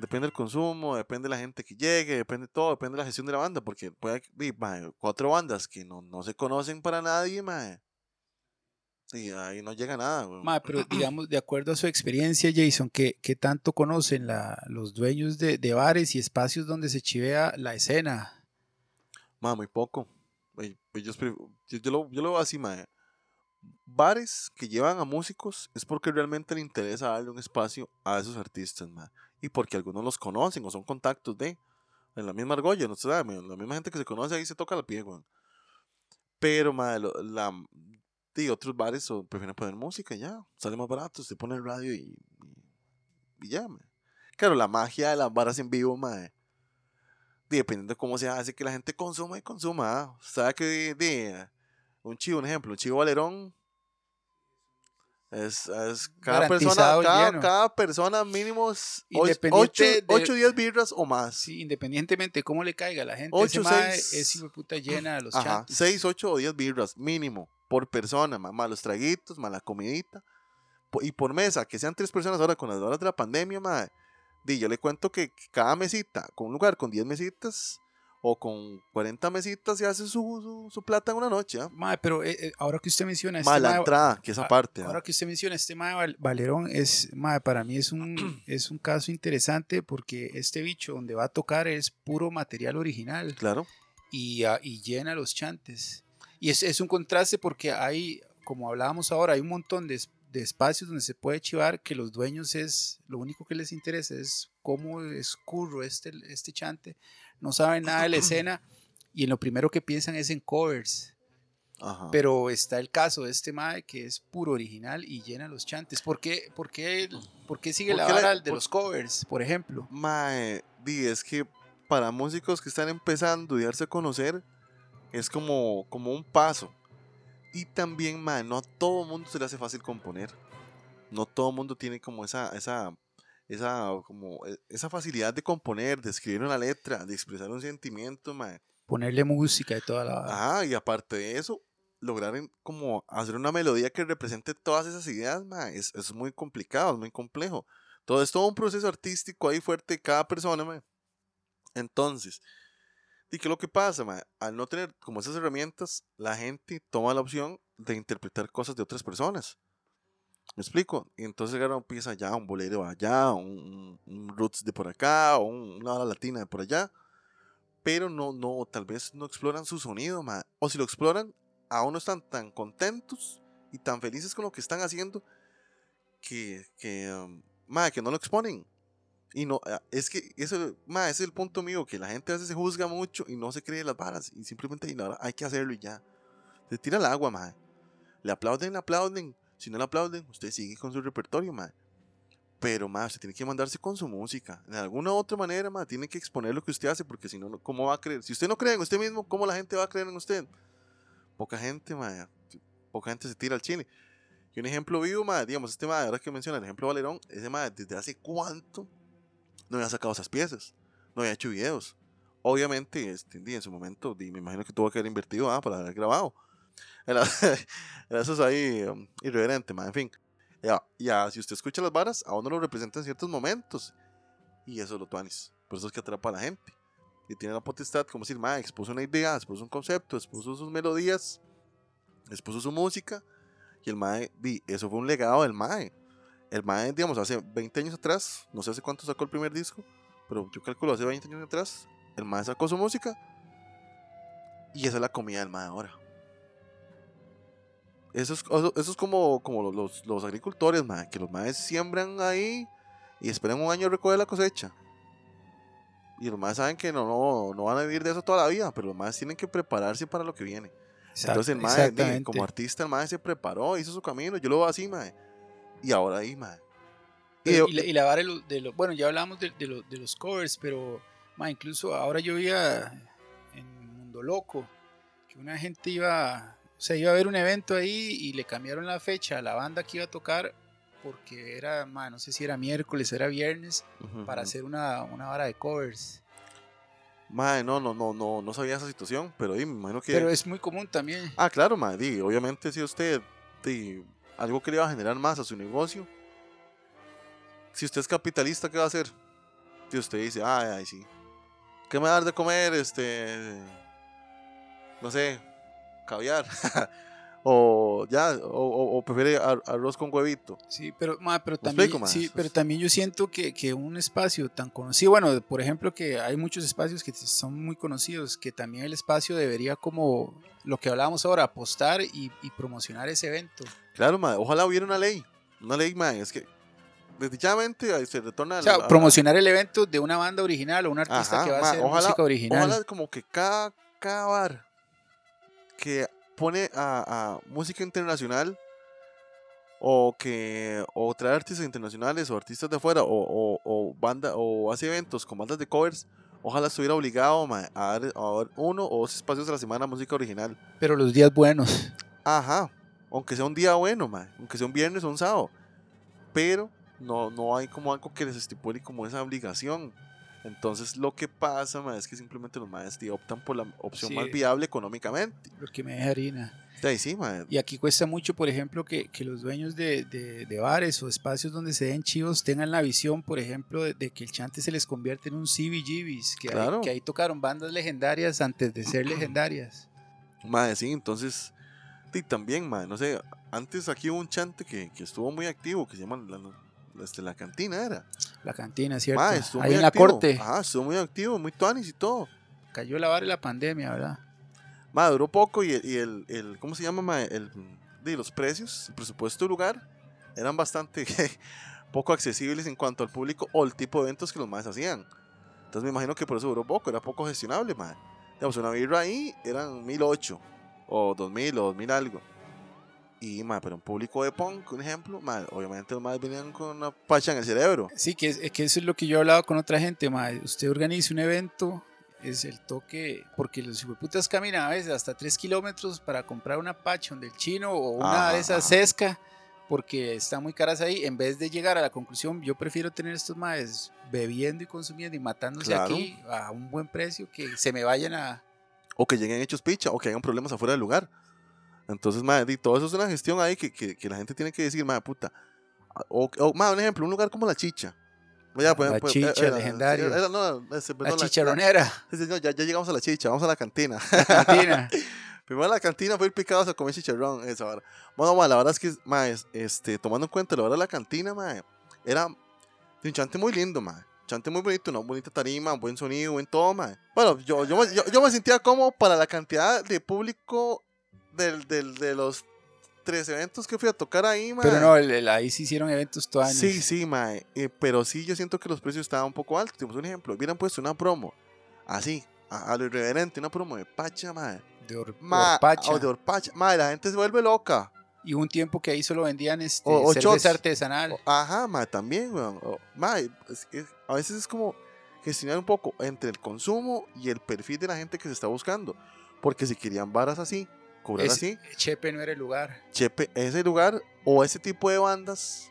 Depende del consumo, depende de la gente que llegue, depende de todo, depende de la gestión de la banda. Porque puede haber cuatro bandas que no, no se conocen para nadie, mae. Y ahí no llega nada. Ma, pero digamos, de acuerdo a su experiencia, Jason, ¿qué, qué tanto conocen la, los dueños de, de bares y espacios donde se chivea la escena? Mae, muy poco. Ellos, pre- yo, yo lo, yo lo veo así, mae. Bares que llevan a músicos es porque realmente le interesa darle un espacio a esos artistas, mae. Y porque algunos los conocen o son contactos de. En la misma argolla, no se sabe, la misma gente que se conoce ahí se toca la pie, weón. Pero, lo- la, y otros bares o prefieren poner música y ya. Sale más barato, se pone el radio y, y, y ya, mae. Claro, la magia de las varas en vivo, mae dependiendo de cómo se hace que la gente consuma y consuma. ¿ah? ¿Sabe que de, de- un chivo, un ejemplo, un chivo valerón es, es cada persona, cada, cada persona mínimo 8 Independiente de- 10 birras o más. Sí, independientemente de cómo le caiga a la gente, Ocho, ese mae seis. es puta llena de los Ajá, chantes. 6, 8 o 10 birras mínimo por persona, más, más los traguitos, más la comidita. y por mesa, que sean tres personas ahora con las horas de la pandemia, mae, di, yo le cuento que cada mesita, con un lugar con 10 mesitas o con 40 mesitas, se hace su, su, su plata en una noche. ¿ah? Mae, pero eh, ahora que usted menciona este Mae, la mae- entrada, que esa ah, parte. ¿ah? Ahora que usted menciona este Val- Valerón, es, mae, para mí es un, es un caso interesante porque este bicho donde va a tocar es puro material original Claro. y, ah, y llena los chantes. Y es, es un contraste porque hay, como hablábamos ahora, hay un montón de, de espacios donde se puede chivar que los dueños es, lo único que les interesa es cómo escurro este, este chante, no saben nada de la escena y en lo primero que piensan es en covers. Ajá. Pero está el caso de este Mae que es puro original y llena los chantes. ¿Por qué, por qué, por qué sigue ¿Por la qué la- vara de por- los covers, por ejemplo? Mae, di, es que para músicos que están empezando y darse a conocer, es como, como un paso. Y también, mae, no a todo mundo se le hace fácil componer. No todo mundo tiene como esa, esa, esa, como, e- esa facilidad de componer, de escribir una letra, de expresar un sentimiento, mae. Ponerle música y toda la. Ajá, y aparte de eso, lograr en- como hacer una melodía que represente todas esas ideas, mae, es, es muy complicado, es muy complejo. Todo es todo un proceso artístico ahí fuerte de cada persona, mae. Entonces, ¿y qué es lo que pasa, mae? Al no tener como esas herramientas, la gente toma la opción de interpretar cosas de otras personas. ¿Me explico? Y entonces agarra un pieza allá, un bolero allá, un, un- roots de por acá, o un- una hora latina de por allá. Pero no, no, tal vez no exploran su sonido, ma. O si lo exploran, aún no están tan contentos y tan felices con lo que están haciendo que, que, um, ma, que no lo exponen. Y no, ah, es que eso, ese es el punto mío, que la gente a se juzga mucho y no se cree las varas y simplemente hay que hacerlo y ya. Se tira el agua, ma. Le aplauden, le aplauden. Si no le aplauden, usted sigue con su repertorio, ma. Pero, ma, usted tiene que mandarse con su música. De alguna u otra manera, ma, tiene que exponer lo que usted hace, porque si no, ¿cómo va a creer? Si usted no cree en usted mismo, ¿cómo la gente va a creer en usted? Poca gente, ma, poca gente se tira al chile. Y un ejemplo vivo, ma, digamos, este ma, ahora que menciona el ejemplo Valerón, ese ma, desde hace cuánto no había sacado esas piezas, no había hecho videos. Obviamente, este, en su momento, me imagino que tuvo que haber invertido ah, para haber grabado. Era, era eso es ahí um, irreverente, ma, en fin. Ya, ya, si usted escucha las varas, a uno lo representa en ciertos momentos. Y eso es lo tuanis. Por eso es que atrapa a la gente. Y tiene la potestad, como decir, ma, expuso una idea, expuso un concepto, expuso sus melodías, expuso su música. Y el mae, di, eso fue un legado del mae. El mae, digamos, hace 20 años atrás, no sé hace cuánto sacó el primer disco, pero yo calculo hace 20 años atrás, el mae sacó su música. Y esa es la comida del mae ahora. Eso es, eso, eso es como, como los, los agricultores, mae, que los maes siembran ahí y esperan un año a recoger la cosecha. Y los maes saben que no, no, no van a vivir de eso toda la vida, pero los maes tienen que prepararse para lo que viene. Entonces el mae, como artista, el mae se preparó, hizo su camino, yo lo veo así, mae. Y ahora ahí, mae. Y, la, y la vara de lo- de lo- bueno, ya hablamos de, de lo- de los covers, pero ma, incluso ahora yo veía en Mundo Loco que una gente iba, o sea, iba a ver un evento ahí y le cambiaron la fecha a la banda que iba a tocar porque era, ma, no sé si era miércoles era viernes, para hacer una, una vara de covers. Mae, no, no, no, no, no sabía esa situación, pero di, me imagino que... Pero es muy común también. Ah, claro, mae, di, obviamente si usted, di, algo que le va a generar más a su negocio, si usted es capitalista, ¿qué va a hacer? Si usted dice, ay, ay, sí, ¿qué me va a dar de comer? Este, no sé, caviar. o ya, o, o- prefiere ar- arroz con huevito. Sí, pero, ma, pero, ¿Me también, ma? sí, pero también yo siento que, que un espacio tan conocido, bueno, por ejemplo, que hay muchos espacios que son muy conocidos, que también el espacio debería como lo que hablábamos ahora, apostar y, y promocionar ese evento. Claro, mae, ojalá hubiera una ley. Una ley, mae, es que desdichadamente se retorna O sea, a la- promocionar el evento de una banda original o un artista Ajá, que va a ma, hacer ojalá- música original. Ojalá como que cada, cada bar que pone a, a música internacional o que o trae artistas internacionales o artistas de afuera o, o, o banda o hace eventos con bandas de covers ojalá estuviera obligado ma, a, dar, a dar uno o dos espacios a la semana música original Pero los días buenos. ajá aunque sea un día bueno ma, aunque sea un viernes o un sábado pero no, no hay como algo que les estipule como esa obligación entonces lo que pasa ma, es que simplemente los maestros optan por la opción Sí. más viable económicamente Lo que me deja harina. Sí. Y aquí cuesta mucho, por ejemplo, que, que los dueños de, de- de bares o espacios donde se den chivos tengan la visión, por ejemplo, de, que el chante se les convierte en un CBGBs, que, Claro. ahí, que ahí tocaron bandas legendarias antes de ser legendarias. Mae, sí, entonces, y también, mae, no sé, antes aquí hubo un chante que, que estuvo muy activo, que se llama la, la- este, la cantina, era. La cantina, ¿cierto? Mae, estuvo ahí muy en la activo. corte. Ajá, estuvo muy activo, muy tuanis y todo. Cayó la vara y la pandemia, ¿verdad? Mae, duró poco y, el- y el, el, ¿cómo se llama, mae? El, de los precios, el presupuesto del lugar, eran bastante poco accesibles en cuanto al público o el tipo de eventos que los más hacían. Entonces me imagino que por eso duró poco, era poco gestionable, mae. Digamos, una birra ahí eran 1008 o 2000 o 2000 algo. Y, mae, pero un público de punk, un ejemplo, mae, obviamente los más venían con una pacha en el cerebro. Sí, que, es- que eso es lo que yo he hablado con otra gente, mae. Usted organiza un evento, es el toque, porque los putas caminan a veces hasta 3 kilómetros para comprar una Pachon del chino o una Ajá, de esas ajá. Sesca, porque están muy caras ahí. En vez de llegar a la conclusión, yo prefiero tener estos maes bebiendo y consumiendo y matándose Claro. aquí a un buen precio que se me vayan a. o que lleguen hechos picha, o que hayan problemas afuera del lugar. Entonces, madre, di, todo eso es una gestión ahí que, que, que la gente tiene que decir, madre, puta. O, o madre, un ejemplo, un lugar como La Chicha. Ya, pues, La pues, Chicha, era- legendario. era- no, ese, La perdón, chicharronera, sí, no, ya, ya llegamos a La Chicha, vamos a la cantina. la cantina. Primero a la cantina fue ir picados a comer chicharrón, esa hora. Bueno, madre, la verdad es que, madre, este, tomando en cuenta la hora de la cantina, madre, era un chante muy lindo, madre. Chante muy bonito, una bonita tarima, un buen sonido, buen todo, madre. Bueno, yo, yo, yo, yo me sentía como para la cantidad de público del, del, de los tres eventos que fui a tocar ahí, madre. Pero no, el- el- ahí se hicieron eventos todos Sí, sí, mae. eh, pero sí, yo siento que los precios estaban un poco altos. Tenemos un ejemplo. Hubieran puesto una promo así, a, a lo irreverente, una promo de Pacha, mae. De Or- Ma- Orpacha. O de Orpacha. Mae, la gente se vuelve loca. Y un tiempo que ahí solo vendían este, O- o cerveza shots. artesanal. O- Ajá, mae, también, weón. Mae, a veces es como gestionar un poco entre el consumo y el perfil de la gente que se está buscando. Porque si querían varas así, cobrar Es- así, Chepe no era el lugar. Chepe, ese lugar o ese tipo de bandas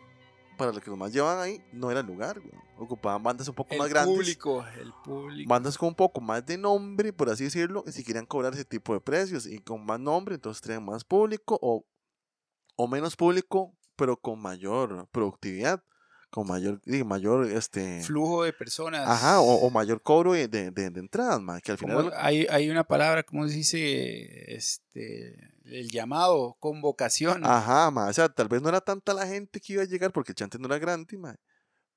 para lo que los más llevaban ahí, no era el lugar. Ocupaban bandas un poco El más grandes. público, el público. bandas con un poco más de nombre, por así decirlo, y si querían cobrar ese tipo de precios y con más nombre, entonces traen más público o, o menos público, pero con mayor productividad, con mayor, mayor este, Flujo de personas. ajá, o, o mayor cobro de, de, de- entradas, ma, que al final, hay, hay una palabra, ¿cómo se dice? Este, el llamado, convocación. ajá, ma, o sea, tal vez no era tanta la gente que iba a llegar porque el chante no era grande, ma,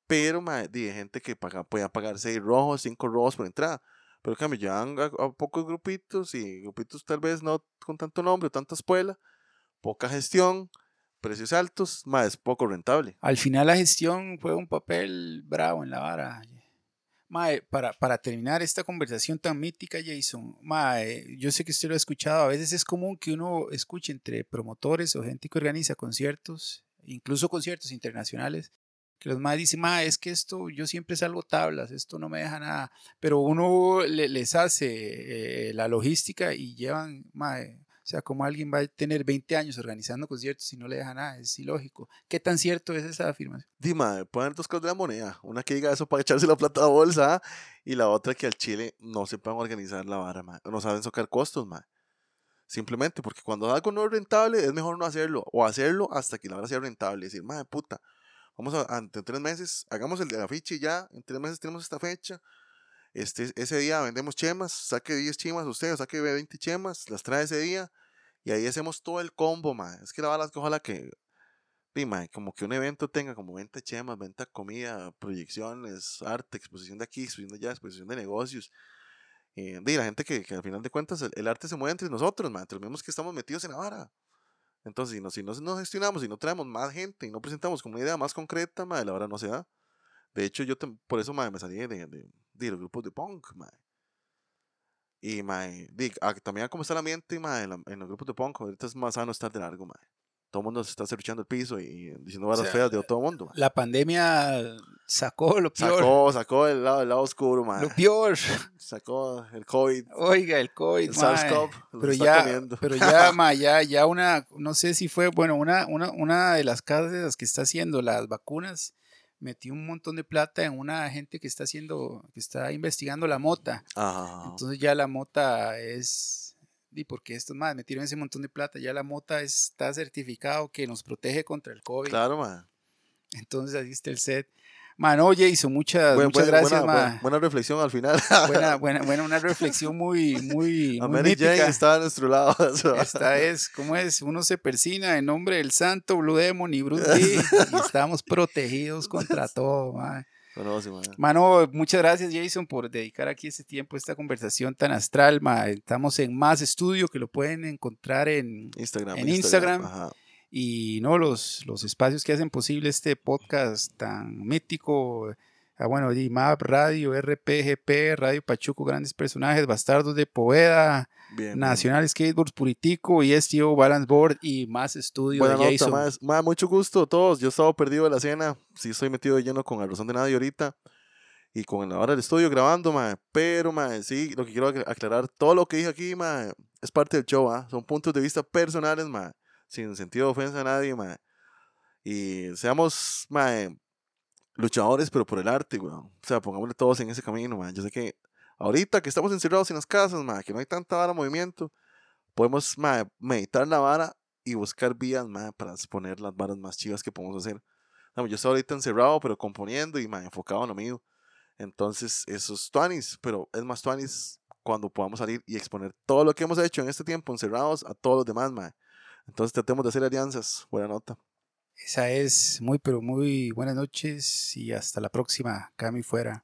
pero ma, de gente que paga, podía pagar seis rojos, cinco rojos por entrada. Pero en cambio, llevan a, a pocos grupitos y grupitos tal vez no con tanto nombre, o tanta espuela, poca gestión, precios altos, más poco rentable. Al final la gestión fue un papel bravo en la vara. Mae, para, para terminar esta conversación tan mítica, Jason, mae, yo sé que usted lo ha escuchado, a veces es común que uno escuche entre promotores o gente que organiza conciertos, incluso conciertos internacionales, que los más dicen, mae, es que esto, yo siempre salgo tablas, esto no me deja nada, pero uno le- les hace eh, la logística y llevan, mae, sea, como alguien va a tener 20 años organizando conciertos y no le deja nada, es ilógico. ¿Qué tan cierto es esa afirmación? Dima, pueden dos cosas de la moneda. Una que diga eso para echarse la plata a bolsa y la otra que al Chile no sepan organizar la vara, o no saben sacar costos, ma. Simplemente porque cuando algo no es rentable es mejor no hacerlo o hacerlo hasta que la vara sea rentable. decir, madre puta, vamos a, a- en tres meses, hagamos el de la ficha y ya, en tres meses tenemos esta fecha. Este, ese día vendemos chemas, saque 10 chemas usted, saque 20 chemas, las trae ese día y ahí hacemos todo el combo, ma. Es que la que ojalá que, di, ma, como que un evento tenga como venta chemas, venta comida, proyecciones, arte, exposición de aquí, exposición de allá, exposición de negocios. Eh, la gente que, que al final de cuentas el, arte se mueve entre nosotros, ma, entre que estamos metidos en la vara. Entonces, si no, si no nos gestionamos, si no traemos más gente y no presentamos como una idea más concreta, ma, la vara no se da. De hecho, yo tem- por eso ma, me salí de, de los grupos de punk, ma. Y ma, di, ah, también como está el ambiente ma, en, la- en los grupos de punk, ahorita es más sano estar de largo. Ma. Todo el mundo se está cerruchando el piso y, y diciendo varas sea, feas de todo el mundo. ma. La pandemia sacó lo peor. Sacó, sacó el lado, el lado oscuro, ma. Lo peor. Sacó el COVID, Oiga, el COVID, el mae. SARS-CoV. Pero ya, comiendo. pero ya, ma, ya, ya una, no sé si fue, bueno, una, una, una de las casas que está haciendo las vacunas metió un montón de plata en una gente que está haciendo, que está investigando la mota. Ajá. Entonces ya la mota es y porque estos más metieron ese montón de plata, ya la mota está certificado que nos protege contra el COVID. Claro, man. Entonces así está el set. Mano, Jason, muchas, muchas gracias, buena, buena, reflexión al final. Buena, buena, buena, una reflexión muy, muy, muy Mary Jane está a nuestro lado. Esta es, ¿cómo es? Uno se persina en nombre del santo Blue Demon y Bruce Lee y estamos protegidos contra todo, man. Mano, muchas gracias Jason por dedicar aquí este tiempo a esta conversación tan astral. Estamos en Más Estudio que lo pueden encontrar en Instagram. En Instagram. Y no los, los espacios que hacen posible este podcast tan mítico. Ah, bueno, MAP, Radio, RPGP, Radio Pachuco, grandes personajes, Bastardos de Poeda, Nacional Skateboards Puritico y STO Balance Board y más estudios de Jason. más, mucho gusto a todos. Yo estaba perdido de la cena. Sí, estoy metido de lleno con el razón de nadie ahorita y con la hora del estudio grabando, ma, pero ma, sí, lo que quiero aclarar, todo lo que dije aquí ma, es parte del show, ¿ah? son puntos de vista personales, ma, sin sentido de ofensa a nadie, ma, y seamos ma, luchadores, pero por el arte, weón. O sea, pongámosle todos en ese camino, man. Yo sé que ahorita que estamos encerrados en las casas, man, que no hay tanta vara movimiento, podemos meditar la vara y buscar vías, man, para exponer las varas más chivas que podemos hacer. yo estoy ahorita encerrado, pero componiendo y, man, enfocado en lo mío. Entonces, eso es tuanis, pero es más tuanis cuando podamos salir y exponer todo lo que hemos hecho en este tiempo encerrados a todos los demás, man. Entonces, tratemos de hacer alianzas. Buena nota. Esa es muy, pero muy buenas noches y hasta la próxima. Cami fuera.